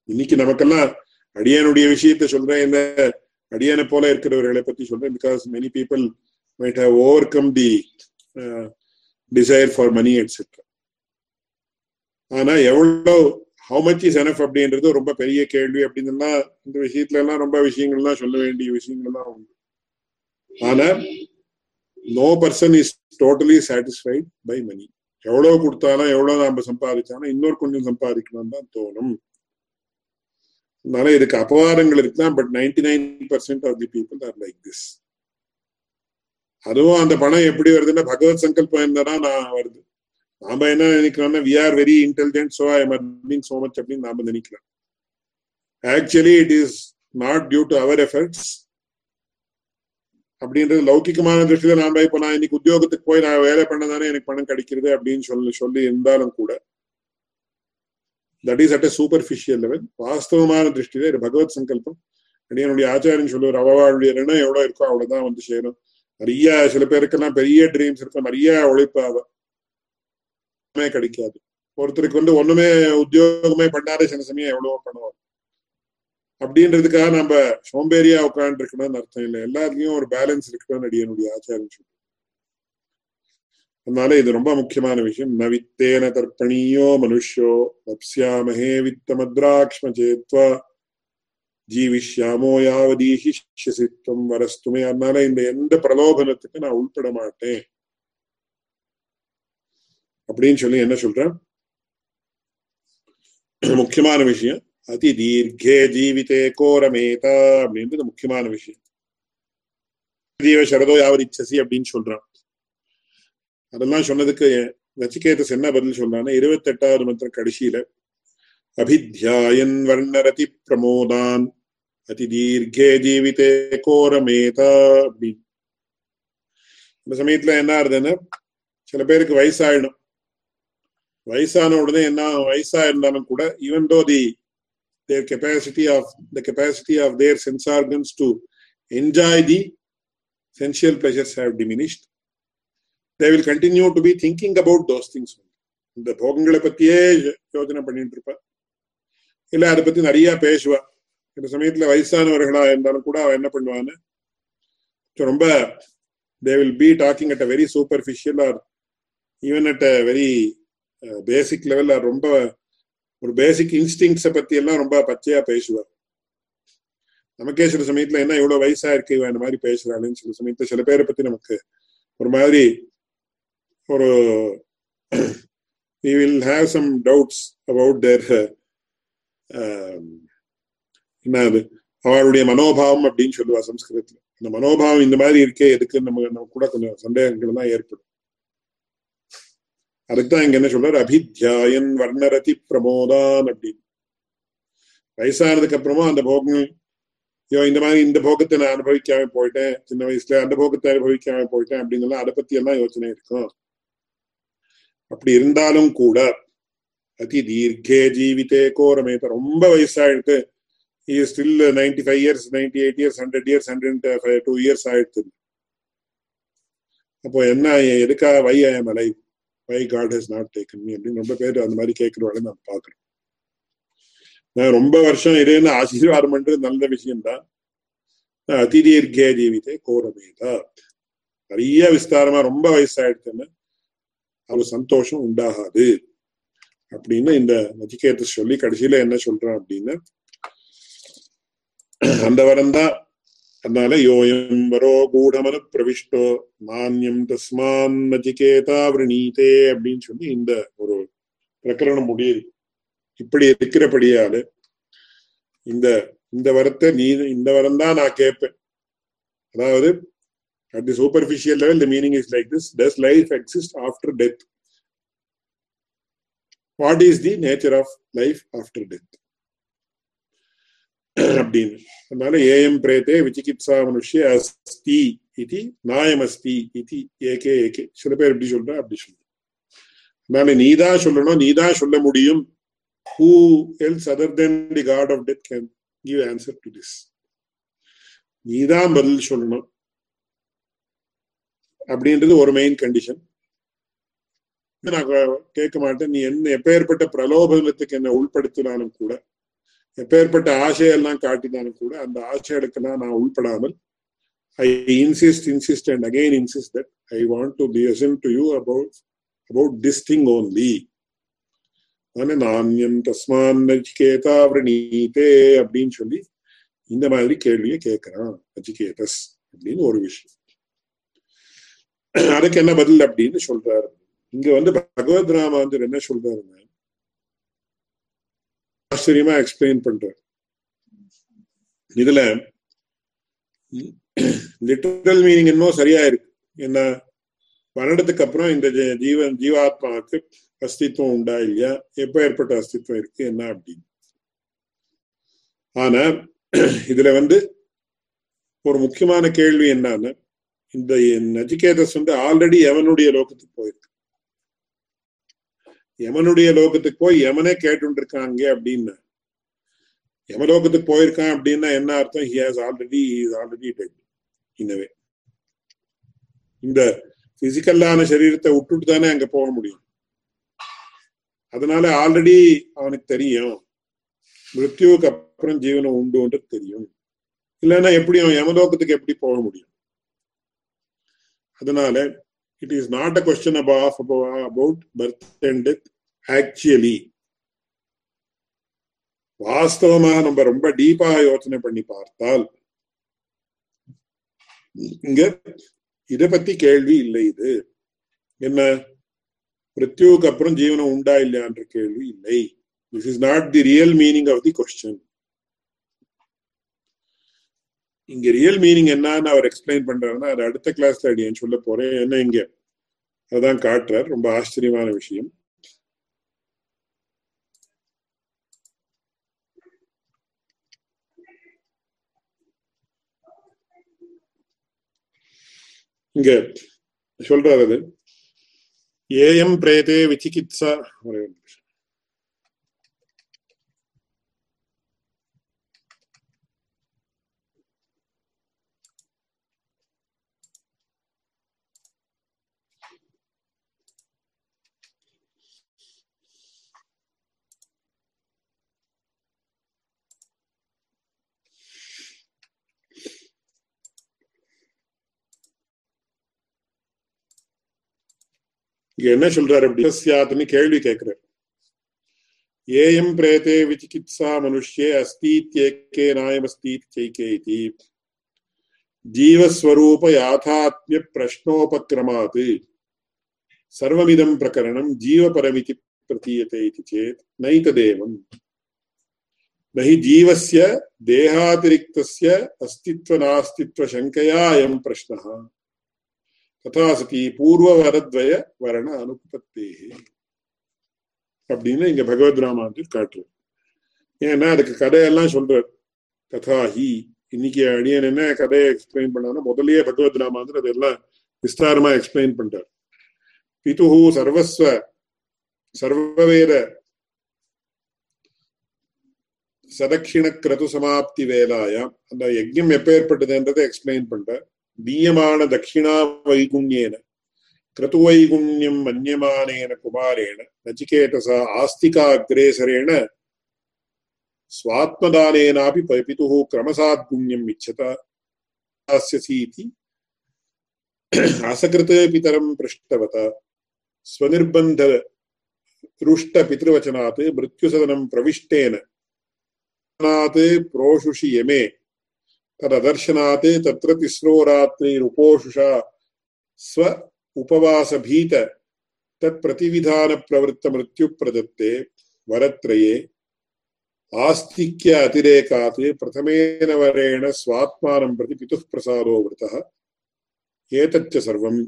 இன்னைக்கு நமக்கெல்லாம் அடியானுடைய விஷயத்தை சொல்றேன் இந்த அடியானை போல இருக்கிறவர்களை பத்தி சொல்றேன் because many people might have overcome the desire for money etcetera ஆனா எவ்வளவு ஹவு மச் இஸ் எனஃப் அப்படின்றது ரொம்ப பெரிய கேள்வி அப்படின்னு இந்த விஷயத்துல எல்லாம் ரொம்ப விஷயங்கள்லாம் சொல்ல வேண்டிய விஷயங்கள்லாம் உண்டு. ஆனா no person is totally satisfied by money எவ்வளவு கொடுத்தாலும் எவ்வளவு நாம சம்பாதிச்சாலும் இன்னொரு கொஞ்சம் சம்பாதிக்கணும் தான் தோணும். அதனால இதுக்கு அபவாதங்கள் இருக்கலாம் but ninety nine percent of the people are like this அதுவும் அந்த பணம் எப்படி வருதுன்னா பகவத் சங்கல்பம் இருந்தா நான் வருது. நாம என்ன நினைக்கிறோம்னா we are very intelligent so I am earning so much அப்படின்னு நாம நினைக்கிறோம் actually it is not due to our efforts அப்படின்றது லௌகிகமான திருஷ்டியில நாம இப்ப நான் இன்னைக்கு உத்தியோகத்துக்கு போய் நான் வேலை பண்ணதானே எனக்கு பணம் கிடைக்கிறது அப்படின்னு சொல்லி சொல்லி இருந்தாலும் கூட that is at a superficial level வாஸ்தவமான திருஷ்டியில இது பகவத் சங்கல்பம் என்னுடைய ஆச்சாரியன் சொல்லுவார் அவவாளுடைய ரிணம் எவ்வளவு இருக்கோ அவ்வளவுதான் வந்து சேரும் நிறைய சில பேருக்கெல்லாம் பெரிய ட்ரீம்ஸ் இருக்கும் நிறைய உழைப்பாக கிடைக்காது ஒருத்தருக்கு வந்து ஒண்ணுமே உத்தியோகமே பண்ணாரே சில சமயம் எவ்வளவோ பண்ணுவார் அப்படின்றதுக்காக நம்ம சோம்பேறியா உட்காந்துருக்கணும்னு அர்த்தம் இல்லை எல்லாத்துலயும் ஒரு பேலன்ஸ் இருக்கணும்னு அடியனுடைய ஆச்சாரம் சொல்லு அதனால இது ரொம்ப முக்கியமான விஷயம் ந வித்தேன தர்ப்பணியோ மனுஷோ லப்சியாமஹே வித்தமத்ராக்ஷ்ம சேத்வா ஜீவிஷ்யாமோ யாவதீஹிஷ்யசித்வம் வரஸ்துமே அதனால இந்த எந்த பிரலோபனத்துக்கு நான் உள்பட மாட்டேன் அப்படின்னு சொல்லி என்ன சொல்றேன் முக்கியமான விஷயம் அதி தீர்க்கே ஜீவிதே கோரமேதா அப்படின்றது முக்கியமான விஷயம் ஜீவ சரதோ யாவர் இச்சசி அப்படின்னு சொல்றான் அதெல்லாம் சொன்னதுக்கு நச்சிகேதஸ் என்ன பதில் சொல்றான்னா இருபத்தி எட்டாவது மந்திரம் கடைசியில அபித்யாயன் வர்ணரதி பிரமோதான் அதி தீர்கே ஜீவிதே கோரமேதா அப்படின்னு. இந்த சமயத்துல என்ன ஆகுதுன்னா சில பேருக்கு வயசாயிடும். வயசான உடனே என்ன வயசா இருந்தாலும் கூட even though the their capacity of the capacity of their sense organs to enjoy the sensual pleasures have diminished they will continue to be thinking about those things இந்த போகங்களை பத்தியே யோ- யோசனை பண்ணிட்டு இருப்பா. இல்ல அதை பத்தி நிறைய பேசுவா. இந்த சமயத்துல வயசானவர்களா இருந்தாலும் கூட அவ என்ன பண்ணுவான்னு. ரொம்ப they will be talking at a very superficial or even at a very basic level or ரொம்ப ஒரு பேசிக் இன்ஸ்டிங்ஸை பத்தி எல்லாம் ரொம்ப பச்சையா பேசுவார் நமக்கே சில சமயத்துல என்ன இவ்வளவு வயசா இருக்கு இவன் இந்த மாதிரி பேசுறாளுன்னு சில சமயத்துல சில பேரை பத்தி நமக்கு ஒரு மாதிரி ஒரு uh, *clears throat* we will have some doubts about their uh, um, அவளுடைய மனோபாவம் அப்படின்னு சொல்லுவா சம்ஸ்கிருதத்துல. இந்த மனோபாவம் இந்த மாதிரி இருக்கே எதுக்கு நம்ம நம்ம கூட கொஞ்சம் சந்தேகங்கள் தான் ஏற்படும். அதுக்கு தான் இங்க என்ன சொல்றாரு? அபித்யாயன் வர்ணரதி பிரமோதான் அப்படின்னு. வயசானதுக்கு அப்புறமா அந்த போகம் ஐயோ இந்த மாதிரி இந்த போகத்தை நான் அனுபவிக்காம போயிட்டேன் சின்ன வயசுல அந்த போகத்தை அனுபவிக்காம போயிட்டேன் அப்படின்னு எல்லாம் அதை பத்தி எல்லாம் யோசனை இருக்கும். அப்படி இருந்தாலும் கூட அதி தீர்க்கே ஜீவிதே கோரமேத ரொம்ப வயசாயிட்டு still ninety five years ninety eight years hundred years hundred two years ஆயிடுச்சு. அப்போ என்ன எதுக்காக why I am alive why God has not taken me அப்படின்னு ரொம்ப பேர் அந்த மாதிரி கேட்கிறவாங்க நான் பார்க்குறேன் நான் ரொம்ப வருஷம் இதுன்னு ஆசீர்வாதம் பண்றது நல்ல விஷயம்தான். அதி தீர்க்கே ஜீவிதே கோரமேதா நிறைய விஸ்தாரமா ரொம்ப வயசாயிடுச்சுன்னு அது சந்தோஷம் உண்டாகாது. அப்படின்னு இந்த நச்சிகேத சொல்லி கடைசியில என்ன சொல்றான் அப்படின்னு? அந்த வரம் தான். அதனால யோயம் வரோ கூடமனு பிரவிஷ்டோ மானியம் தஸ்மான் நச்சிகேதா விரணீதே அப்படின்னு சொல்லி இந்த ஒரு பிரகரணம் முடியுது. இப்படி இருக்கிறபடியால இந்த இந்த வரத்தை நீ இந்த வரம் தான் நான் கேட்பேன். அதாவது at the superficial level the meaning is like this does life exist after death what is the nature of life after death அப்படின்னு அதனால ஏஎம் பிரேத்தே விசிகித்சா மனுஷ்ய அஸ்தி இது நாயம் அஸ்தி இது ஏகே ஏகே சில பேர் எப்படி சொல்ற அப்படி சொல்ற அதனால நீதா சொல்லணும் நீதா சொல்ல முடியும் who else other than the god of death can give answer to this நீதான் பதில் சொல்லணும் அப்படின்றது ஒரு மெயின் கண்டிஷன் நான் கேட்க மாட்டேன். நீ என்ன எப்பேற்பட்ட பிரலோபனத்துக்கு என்ன உள்படுத்தினாலும் கூட எப்பேற்பட்ட ஆசையெல்லாம் காட்டினாலும் கூட அந்த ஆசைகளுக்கெல்லாம் நான் உள்படாமல் I insist insist and again insist that I want to listen to you about about this thing only நானியம் தஸ்மான் நச்சிகேதா விரணீதே அப்படின்னு சொல்லி இந்த மாதிரி கேள்வியை கேட்கிறான் நச்சிகேதஸ் அப்படின்னு ஒரு விஷயம். அதுக்கு என்ன பதில் அப்படின்னு சொல்றாரு. இங்க வந்து பகவத் ராமாந்தர் என்ன சொல்றாருங்க ஆச்சரியமா எக்ஸ்பிளைன் பண்றாரு. இதுல லிட்டரல் மீனிங் இன்னும் சரியா இருக்கு. என்ன வருடத்துக்கு அப்புறம் இந்த ஜீவன் ஜீவாத்மாவுக்கு அஸ்தித்வம் உண்டா இல்லையா? எப்ப ஏற்பட்ட அஸ்தித்வம் இருக்கு என்ன அப்படின்னு. ஆனா இதுல வந்து ஒரு முக்கியமான கேள்வி என்னன்னு இந்த நஜிகேதஸ் வந்து ஆல்ரெடி எவனுடைய லோகத்துக்கு போயிருக்கு. யமனுடைய லோகத்துக்கு போய் யமனே கேட்டு இருக்காங்க அப்படின்னு யமலோகத்துக்கு போயிருக்கான் அப்படின்னா என்ன அர்த்தம்? He has already is already dead இன்னவே இந்த பிசிக்கல்லான சரீரத்தை விட்டுட்டு தானே அங்க போக முடியும். அதனால ஆல்ரெடி அவனுக்கு தெரியும். மிருத்யுவுக்கு அப்புறம் ஜீவனம் உண்டுன்றது தெரியும். இல்லைன்னா எப்படி அவன் யமலோகத்துக்கு எப்படி போக முடியும்? அதனால it is not a question about birth and death actually வாஸ்தவமா நம்ம ரொம்ப டீப்பா யோசனை பண்ணி பார்த்தால் இங்க இத பத்தி கேள்வி இல்லை இது. என்ன? மிருத்யுவுக்கு அப்புறம் ஜீவனம் உண்டா இல்லையான்ற கேள்வி இல்லை. This is not the real meaning of the question இங்க ரியல் மீனிங் என்னன்னு அவர் எக்ஸ்பிளைன் பண்றாருன்னா அது அடுத்த கிளாஸ்ல அடியேன் சொல்ல போறேன். என்ன இங்க? அதான் காட்டுறார். ரொம்ப ஆச்சரியமான விஷயம். இங்க சொல்றாரு அது. ஏஎம் பிரேதே விசிகித்சா இங்க என்ன சொல்றாரு அப்படி கேள்வி கேட்கிறார் ஏயம் பிரேதே விசிகித்சா மனுஷ்யே அஸ்தீத்யேக்கே நாயமஸ்தீத்யைகேதி ஜீவஸ்வரூப யாதாத்மிய பிரஷ்னோபக்கிரமாத் सर्वमिदं प्रकरणं जीवपरमिति प्रतीयते इति चेत् नैतदेवम् न हि जीवस्य देहातिरिक्तस्य अस्तित्वनास्तित्वशङ्कया अयं प्रश्नः ததா சதி பூர்வவரத்வய வரண அனுபத்தே அப்படின்னு இங்க பகவத் ராமாவில் காட்டுறார். ஏன்னா அதுக்கு கதையெல்லாம் சொல்றார். ததா ஹி. இன்னைக்கு அடியன் என்ன கதையை எக்ஸ்பிளைன் பண்ணான்னா முதல்லயே பகவத் ராமாந்திர அதெல்லாம் விஸ்தாரமா எக்ஸ்பிளைன் பண்றார் பிதுஹு சர்வஸ்வ சர்வவேத சதக்ஷிண கிரது சமாப்தி வேலாயம் அந்த யஜ்யம் எப்ப ஏற்பட்டதுன்றதை எக்ஸ்பிளைன் பண்ற दीयमाणदक्षिणावैगुण्येन क्रतुवैगुण्यं मन्यमानेन कुमारेण, नचिकेतसा आस्तिकाग्रेसरेण, स्वात्मदानेनापि पितुः क्रमसाद्गुण्यम् इच्छतास्यसि इति असकृत् पितरं पृष्टवता। स्वनिर्बन्धरुष्टपितृवचनात् मृत्युसदनं प्रविष्टेन प्रोषुषि यमे। तददर्शनात् तत्र तिस्रो रात्रिरुपोषुषा स्व उपवासभीत तत्प्रतिविधानप्रवृत्तमृत्युप्रदत्ते वरत्रये आस्तिक्य अतिरेकात् प्रथमेन वरेण स्वात्मानं प्रति पितुः प्रसादो वृतः। एतच्च सर्वं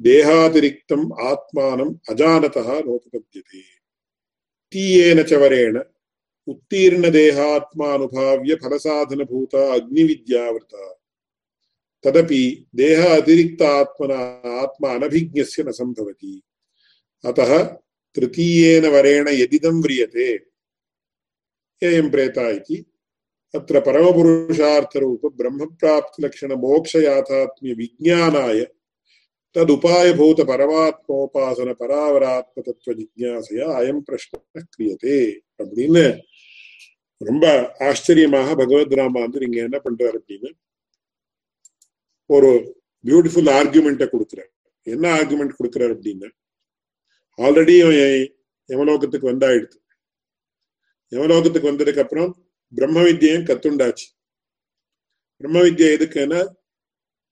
देहातिरिक्तम् आत्मानम् अजानतः नोपपद्यते तीयेन च वरेण उत्तीर्ण देहात्माव्य फलसाधन उत्तीर्णदेहात्मानुभाव्य फलसाधनभूता अग्निविद्यावृता तदपि देह अतिरिक्त आत्मना आत्मा अनभिज्ञस्य न सम्भवति अतः तृतीयेन वरेण यदिदं व्रियते एयं प्रेता इति अत्र तत्व तदुपायभूतपरमात्मोपासनपरावरात्मतत्त्वजिज्ञासया अयं प्रश्नः क्रियते रमणीन् ரொம்ப ஆச்சரியமாக பகவத் ராமா வந்து நீங்க என்ன பண்றாரு அப்படின்னு ஒரு பியூட்டிஃபுல் ஆர்குமெண்ட்டை கொடுக்குறாரு. என்ன ஆர்குமெண்ட் கொடுக்குறாரு அப்படின்னு? ஆல்ரெடி யமலோகத்துக்கு வந்தாயிடுது யமலோகத்துக்கு வந்ததுக்கு அப்புறம் பிரம்ம வித்தியையும் கத்துண்டாச்சு. பிரம்ம வித்யா எதுக்குன்னா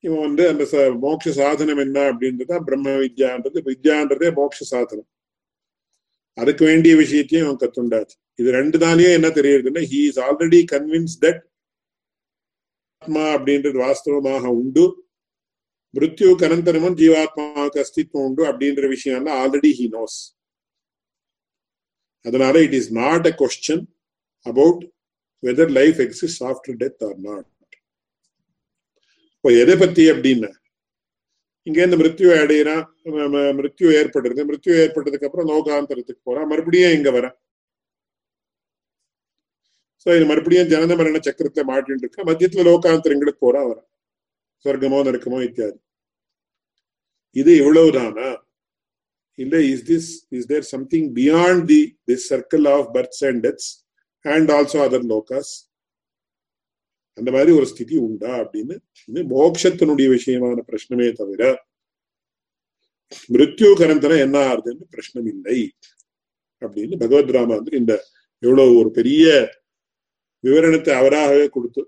இவன் வந்து அந்த மோட்ச சாதனம் என்ன அப்படின்றத பிரம்ம வித்யான்றது. வித்யான்றதே மோட்ச சாதனம். அதுக்கு வேண்டிய விஷயத்தையும் அவன் கத்துண்டாச்சு. இது ரெண்டு நாளையே என்ன தெரியுதுன்னா he is already convince that ஆத்மா அப்படின்றது வாஸ்தவமாக உண்டு. மிருத்யுக்கு அனந்தரமும் ஜீவாத்மாவுக்கு அஸ்தித்வம் உண்டு அப்படின்ற விஷயம் ஆல்ரெடி ஹி நோஸ் அதனால it is not a question about whether life exist after death or not இப்போ எதை பத்தி அப்படின்னு இங்க இருந்து மிருத்யு அடையிறான் மிருத்யு ஏற்படுறது மிருத்யு ஏற்பட்டதுக்கு அப்புறம் லோகாந்தரத்துக்கு போறான் மறுபடியும் இங்க வரான் சோ இது மறுபடியும் ஜனன மரண சக்கரத்தை மாட்டின்னு இருக்க மத்தியத்துல லோகாந்தரங்களுக்கு போறான் வரான் சொர்க்கமோ நரக்கமோ இத்தியாதி. இது இவ்வளவுதானா? இல்ல is this is there something beyond the this circle of births and deaths and also other லோகாஸ் அந்த மாதிரி ஒரு ஸ்திதி உண்டா அப்படின்னு இது மோட்சத்தினுடைய விஷயமான பிரச்சனமே தவிர மிருத்யு கரந்தனம் என்ன ஆறுதுன்னு பிரச்சனம் இல்லை அப்படின்னு பகவத் ராமா வந்து இந்த எவ்வளவு ஒரு பெரிய விவரணத்தை அவராகவே கொடுத்து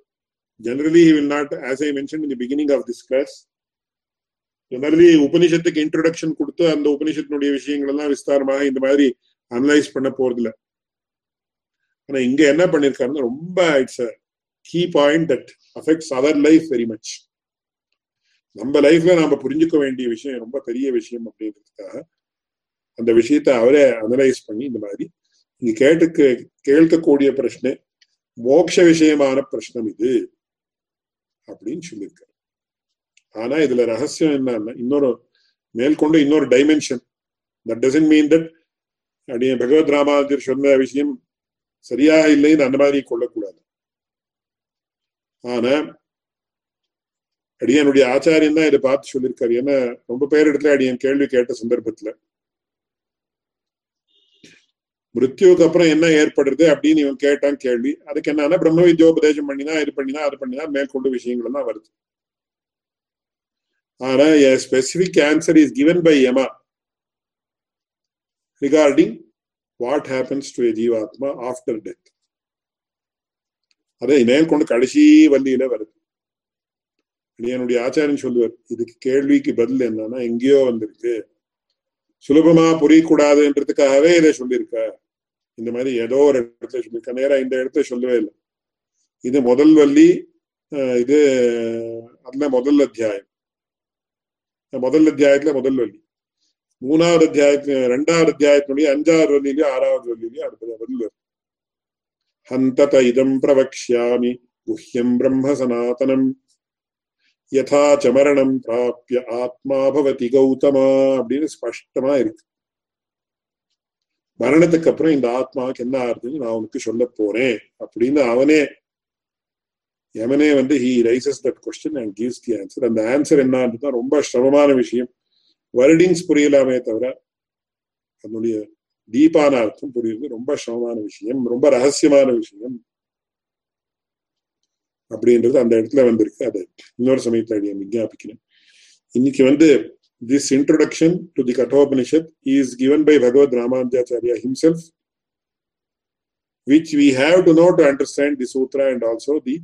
generally will not as I mention in the beginning of this class generally உபனிஷத்துக்கு இன்ட்ரோடக்ஷன் கொடுத்து அந்த உபனிஷத்தினுடைய விஷயங்கள் எல்லாம் விஸ்தாரமாக இந்த மாதிரி அனலைஸ் பண்ண போறதுல ஆனா இங்க என்ன பண்ணிருக்காருன்னா ரொம்ப it's key point that affects other life very much நம்ம லைஃப்ல நாம புரிஞ்சுக்க வேண்டிய விஷயம் ரொம்ப பெரிய விஷயம் அப்படின்றதுக்காக அந்த விஷயத்த அவரே அனலைஸ் பண்ணி இந்த மாதிரி நீங்க கேட்டு கேட்கக்கூடிய பிரச்சனை மோட்ச விஷயமான பிரச்சனம் இது அப்படின்னு சொல்லியிருக்காரு. ஆனா இதுல ரகசியம் என்னன்னா இன்னொரு மேற்கொண்டு இன்னொரு dimension that doesn't mean that அப்படியே பகவத் ராமாஜர் சொன்ன விஷயம் சரியாக இல்லைன்னு அந்த மாதிரி கொள்ளக்கூடாது. ஆனா அடியனுடைய ஆச்சாரியன் தான் இதை பார்த்து சொல்லியிருக்காரு. ஏன்னா ரொம்ப பேர் இடத்துல அடியன் கேள்வி கேட்ட சந்தர்ப்பத்துல. மிருத்யுக்கு அப்புறம் என்ன ஏற்படுறது அப்படின்னு இவன் கேட்டான் கேள்வி. அதுக்கு என்னன்னா பிரம்ம வித்யோபதேசம் பண்ணினா இது பண்ணினா அது பண்ணினா மேற்கொண்டு விஷயங்கள் தான் வருது. ஆனா specific answer is given by Yama regarding what happens to ஜீவாத்மா ஆஃப்டர் டெத் அதே மேற்கொண்டு கடைசி வள்ளியில வருது. என்னுடைய ஆச்சாரியன் சொல்லுவார் இதுக்கு கேள்விக்கு பதில் என்னன்னா எங்கேயோ வந்திருக்கு. சுலபமா புரியக்கூடாதுன்றதுக்காகவே இதை சொல்லியிருக்க இந்த மாதிரி ஏதோ ஒரு இடத்துல சொல்லியிருக்க. நேரா இந்த இடத்த சொல்லவே இல்லை. இது முதல் வள்ளி இது அதுல முதல் அத்தியாயம். முதல் அத்தியாயத்துல முதல் வள்ளி. மூணாவது அத்தியாயத்துல ரெண்டாவது அத்தியாயத்தினுடைய அஞ்சாவது வள்ளியிலயும் ஆறாவது வள்ளியிலயும் அடுத்த பதில் வரும் ஹந்தத இதம் பிரவக்ஷாமி गुह्यम् பிரம்ம சனாதனம் யதா சமரணம் பிராபிய ஆத்மா பவதி கௌதமா அப்படின்னு ஸ்பஷ்டமா இருக்கு. மரணத்துக்கு அப்புறம் இந்த ஆத்மாவுக்கு என்ன ஆறுதுன்னு நான் உனக்கு சொல்ல போறேன் அப்படின்னு அவனே எவனே வந்து he raises that question and gives the answer அந்த ஆன்சர் என்னன்றது ரொம்ப சிரமமான விஷயம். வேர்டிங்ஸ் புரியலாமே தவிர அதனுடைய தீபானார்த்தம் அர்த்தம் புரியுது. ரொம்ப சிரமமான விஷயம். ரொம்ப ரகசியமான விஷயம். அப்படின்றது அந்த இடத்துல வந்திருக்கு. அதை இன்னொரு சமயத்துல அடியை விஞ்ஞாபிக்கிறேன். இன்னைக்கு வந்து this introduction to the Kathopanishad is given by Bhagavad Ramanujacharya himself which we have to know to understand the sutra and also the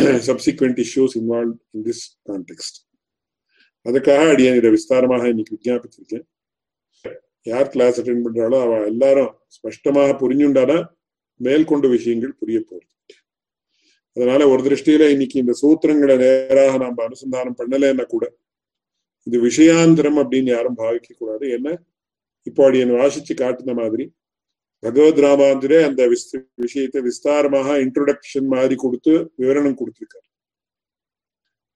*clears throat* subsequent issues involved in this context. அதுக்காக அடியன் இதை விஸ்தாரமாக இன்னைக்கு விஜாபிச்சிருக்கேன் யார் கிளாஸ் அட்டென்ட் பண்றாளோ அவ எல்லாரும் ஸ்பஷ்டமாக புரிஞ்சுண்டாதான் மேற்கொண்டு விஷயங்கள் புரிய போகுது. அதனால ஒரு திருஷ்டியில இன்னைக்கு இந்த சூத்திரங்களை நேராக நாம அனுசந்தானம் பண்ணலைன்னா கூட இது விஷயாந்திரம் அப்படின்னு யாரும் பாவிக்க கூடாது. என்ன? இப்போ அப்படி என்ன வாசிச்சு காட்டுன மாதிரி பகவத் ராமாந்திரே அந்த விஷயத்தை விஸ்தாரமாக இன்ட்ரோடக்ஷன் மாதிரி கொடுத்து விவரணம் கொடுத்திருக்காரு.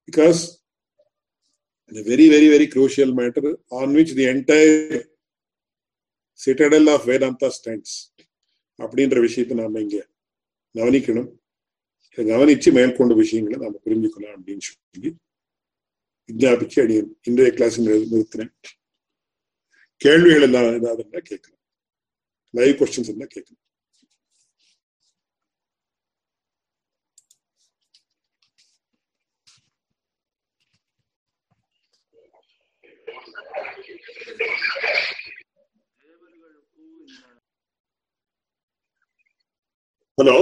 Because very very very crucial matter on which the entire citadel of Vedanta stands அப்படின்ற விஷயத்தை நாம இங்க கவனிக்கணும். கவனிச்சு மேற்கொண்ட விஷயங்களை நாம புரிஞ்சுக்கலாம் அப்படின்னு சொல்லி விஜாபிச்சு அடியும் இன்றைய கிளாஸ் நிறுத்தினேன். கேள்விகள் எல்லாம் ஏதாவது இருந்தா கேட்கலாம். லைவ் கொஸ்டின்ஸ் இருந்தா கேட்கலாம். ஹலோ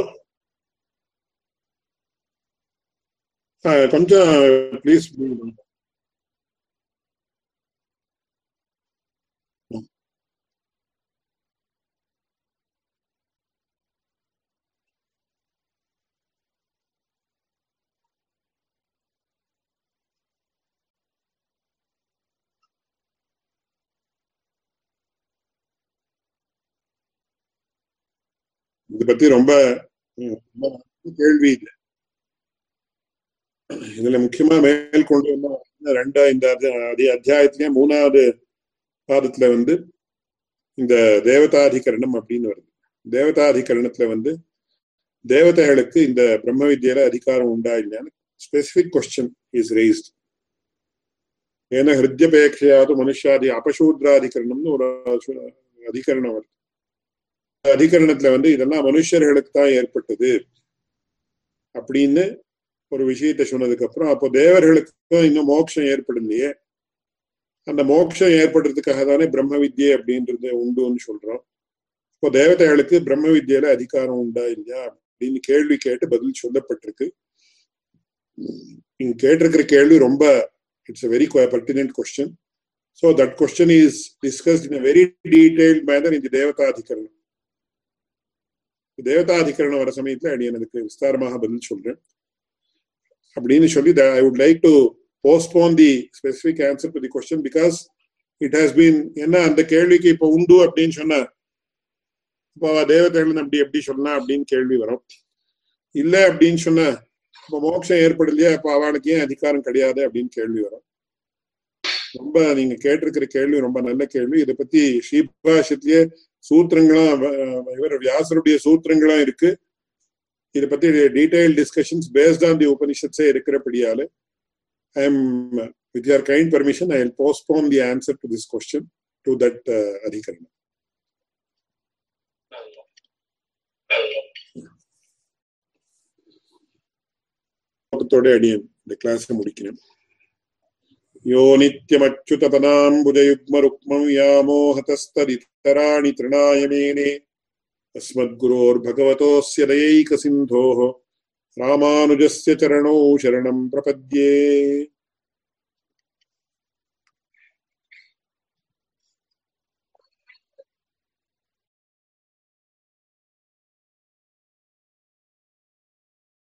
கொஞ்சம் ப்ளீஸ் இதை பத்தி ரொம்ப கேள்வி இல்லை. இதுல முக்கியமா மேற்கொண்டு என்ன? ரெண்டா இந்த அத்தியாயத்திலேயே மூணாவது பாதத்துல வந்து இந்த தேவதாதிகரணம் அப்படின்னு வருது. தேவதாதிகரணத்துல வந்து தேவதைகளுக்கு இந்த பிரம்ம வித்தியில அதிகாரம் உண்டா இல்லையான்னு ஸ்பெசிபிக் கொஸ்டின் இஸ் ரேஸ்ட் ஏன்னா ஹிருத்யபேட்சையாவது மனுஷாதி அபசூத்ராதிகரணம்னு ஒரு அதிகரணம் வருது. அதிகரணத்துல வந்து இதெல்லாம் மனுஷர்களுக்கு தான் ஏற்பட்டது அப்படின்னு ஒரு விஷயத்தை சொன்னதுக்கு அப்புறம் அப்போ தேவர்களுக்கும் இன்னும் மோட்சம் ஏற்படலையே. அந்த மோட்சம் ஏற்படுறதுக்காக தானே பிரம்ம வித்யை அப்படின்றது உண்டுன்னு சொல்றோம். இப்போ தேவதைகளுக்கு பிரம்ம வித்யில அதிகாரம் உண்டா இல்லையா அப்படின்னு கேள்வி கேட்டு பதில் சொல்லப்பட்டிருக்கு. நீங்க கேட்டிருக்கிற கேள்வி ரொம்ப it's a very pertinent question so that question is discussed in very detailed manner இந்த தேவதாதிகரணம் தேவதாதிகரணம் வர சமயத்துல அடி எனக்கு விஸ்தாரமாக பதில் சொல்றேன். அப்படின்னு சொல்லி I would like to postpone the specific answer to the question because it has been என்ன அந்த கேள்விக்கு இப்ப உண்டு அப்படின்னு சொன்ன இப்போ தேவதைகள் அப்படி எப்படி சொல்லலாம் அப்படின்னு கேள்வி வரும். இல்ல அப்படின்னு சொன்ன இப்போ மோட்சம் ஏற்படலையா அப்ப அவளுக்கு ஏன் அதிகாரம் கிடையாது அப்படின்னு கேள்வி வரும். ரொம்ப நீங்க கேட்டிருக்கிற கேள்வி ரொம்ப நல்ல கேள்வி. இதை பத்தி ஸ்ரீபாஷத்திலேயே சூத்திரங்களும் இவர் வியாசருடைய சூத்திரங்களும் இருக்கு இதை பத்தி detail discussions based on the உபனிஷத்ஸே இருக்கிறபடியால I am with your kind permission I will postpone the answer to this question to that அதிகரணம் அடியன் இந்த கிளாஸை முடிக்கிறேன் यो नित्यमच्युतपदाम्बुजयुग्मरुक्मं व्यामोहतस्तदितराणि तृणाय मेने अस्मद्गुरोर्भगवतोऽस्य दयैकसिन्धोः। रामानुजस्य चरणौ शरणं प्रपद्ये।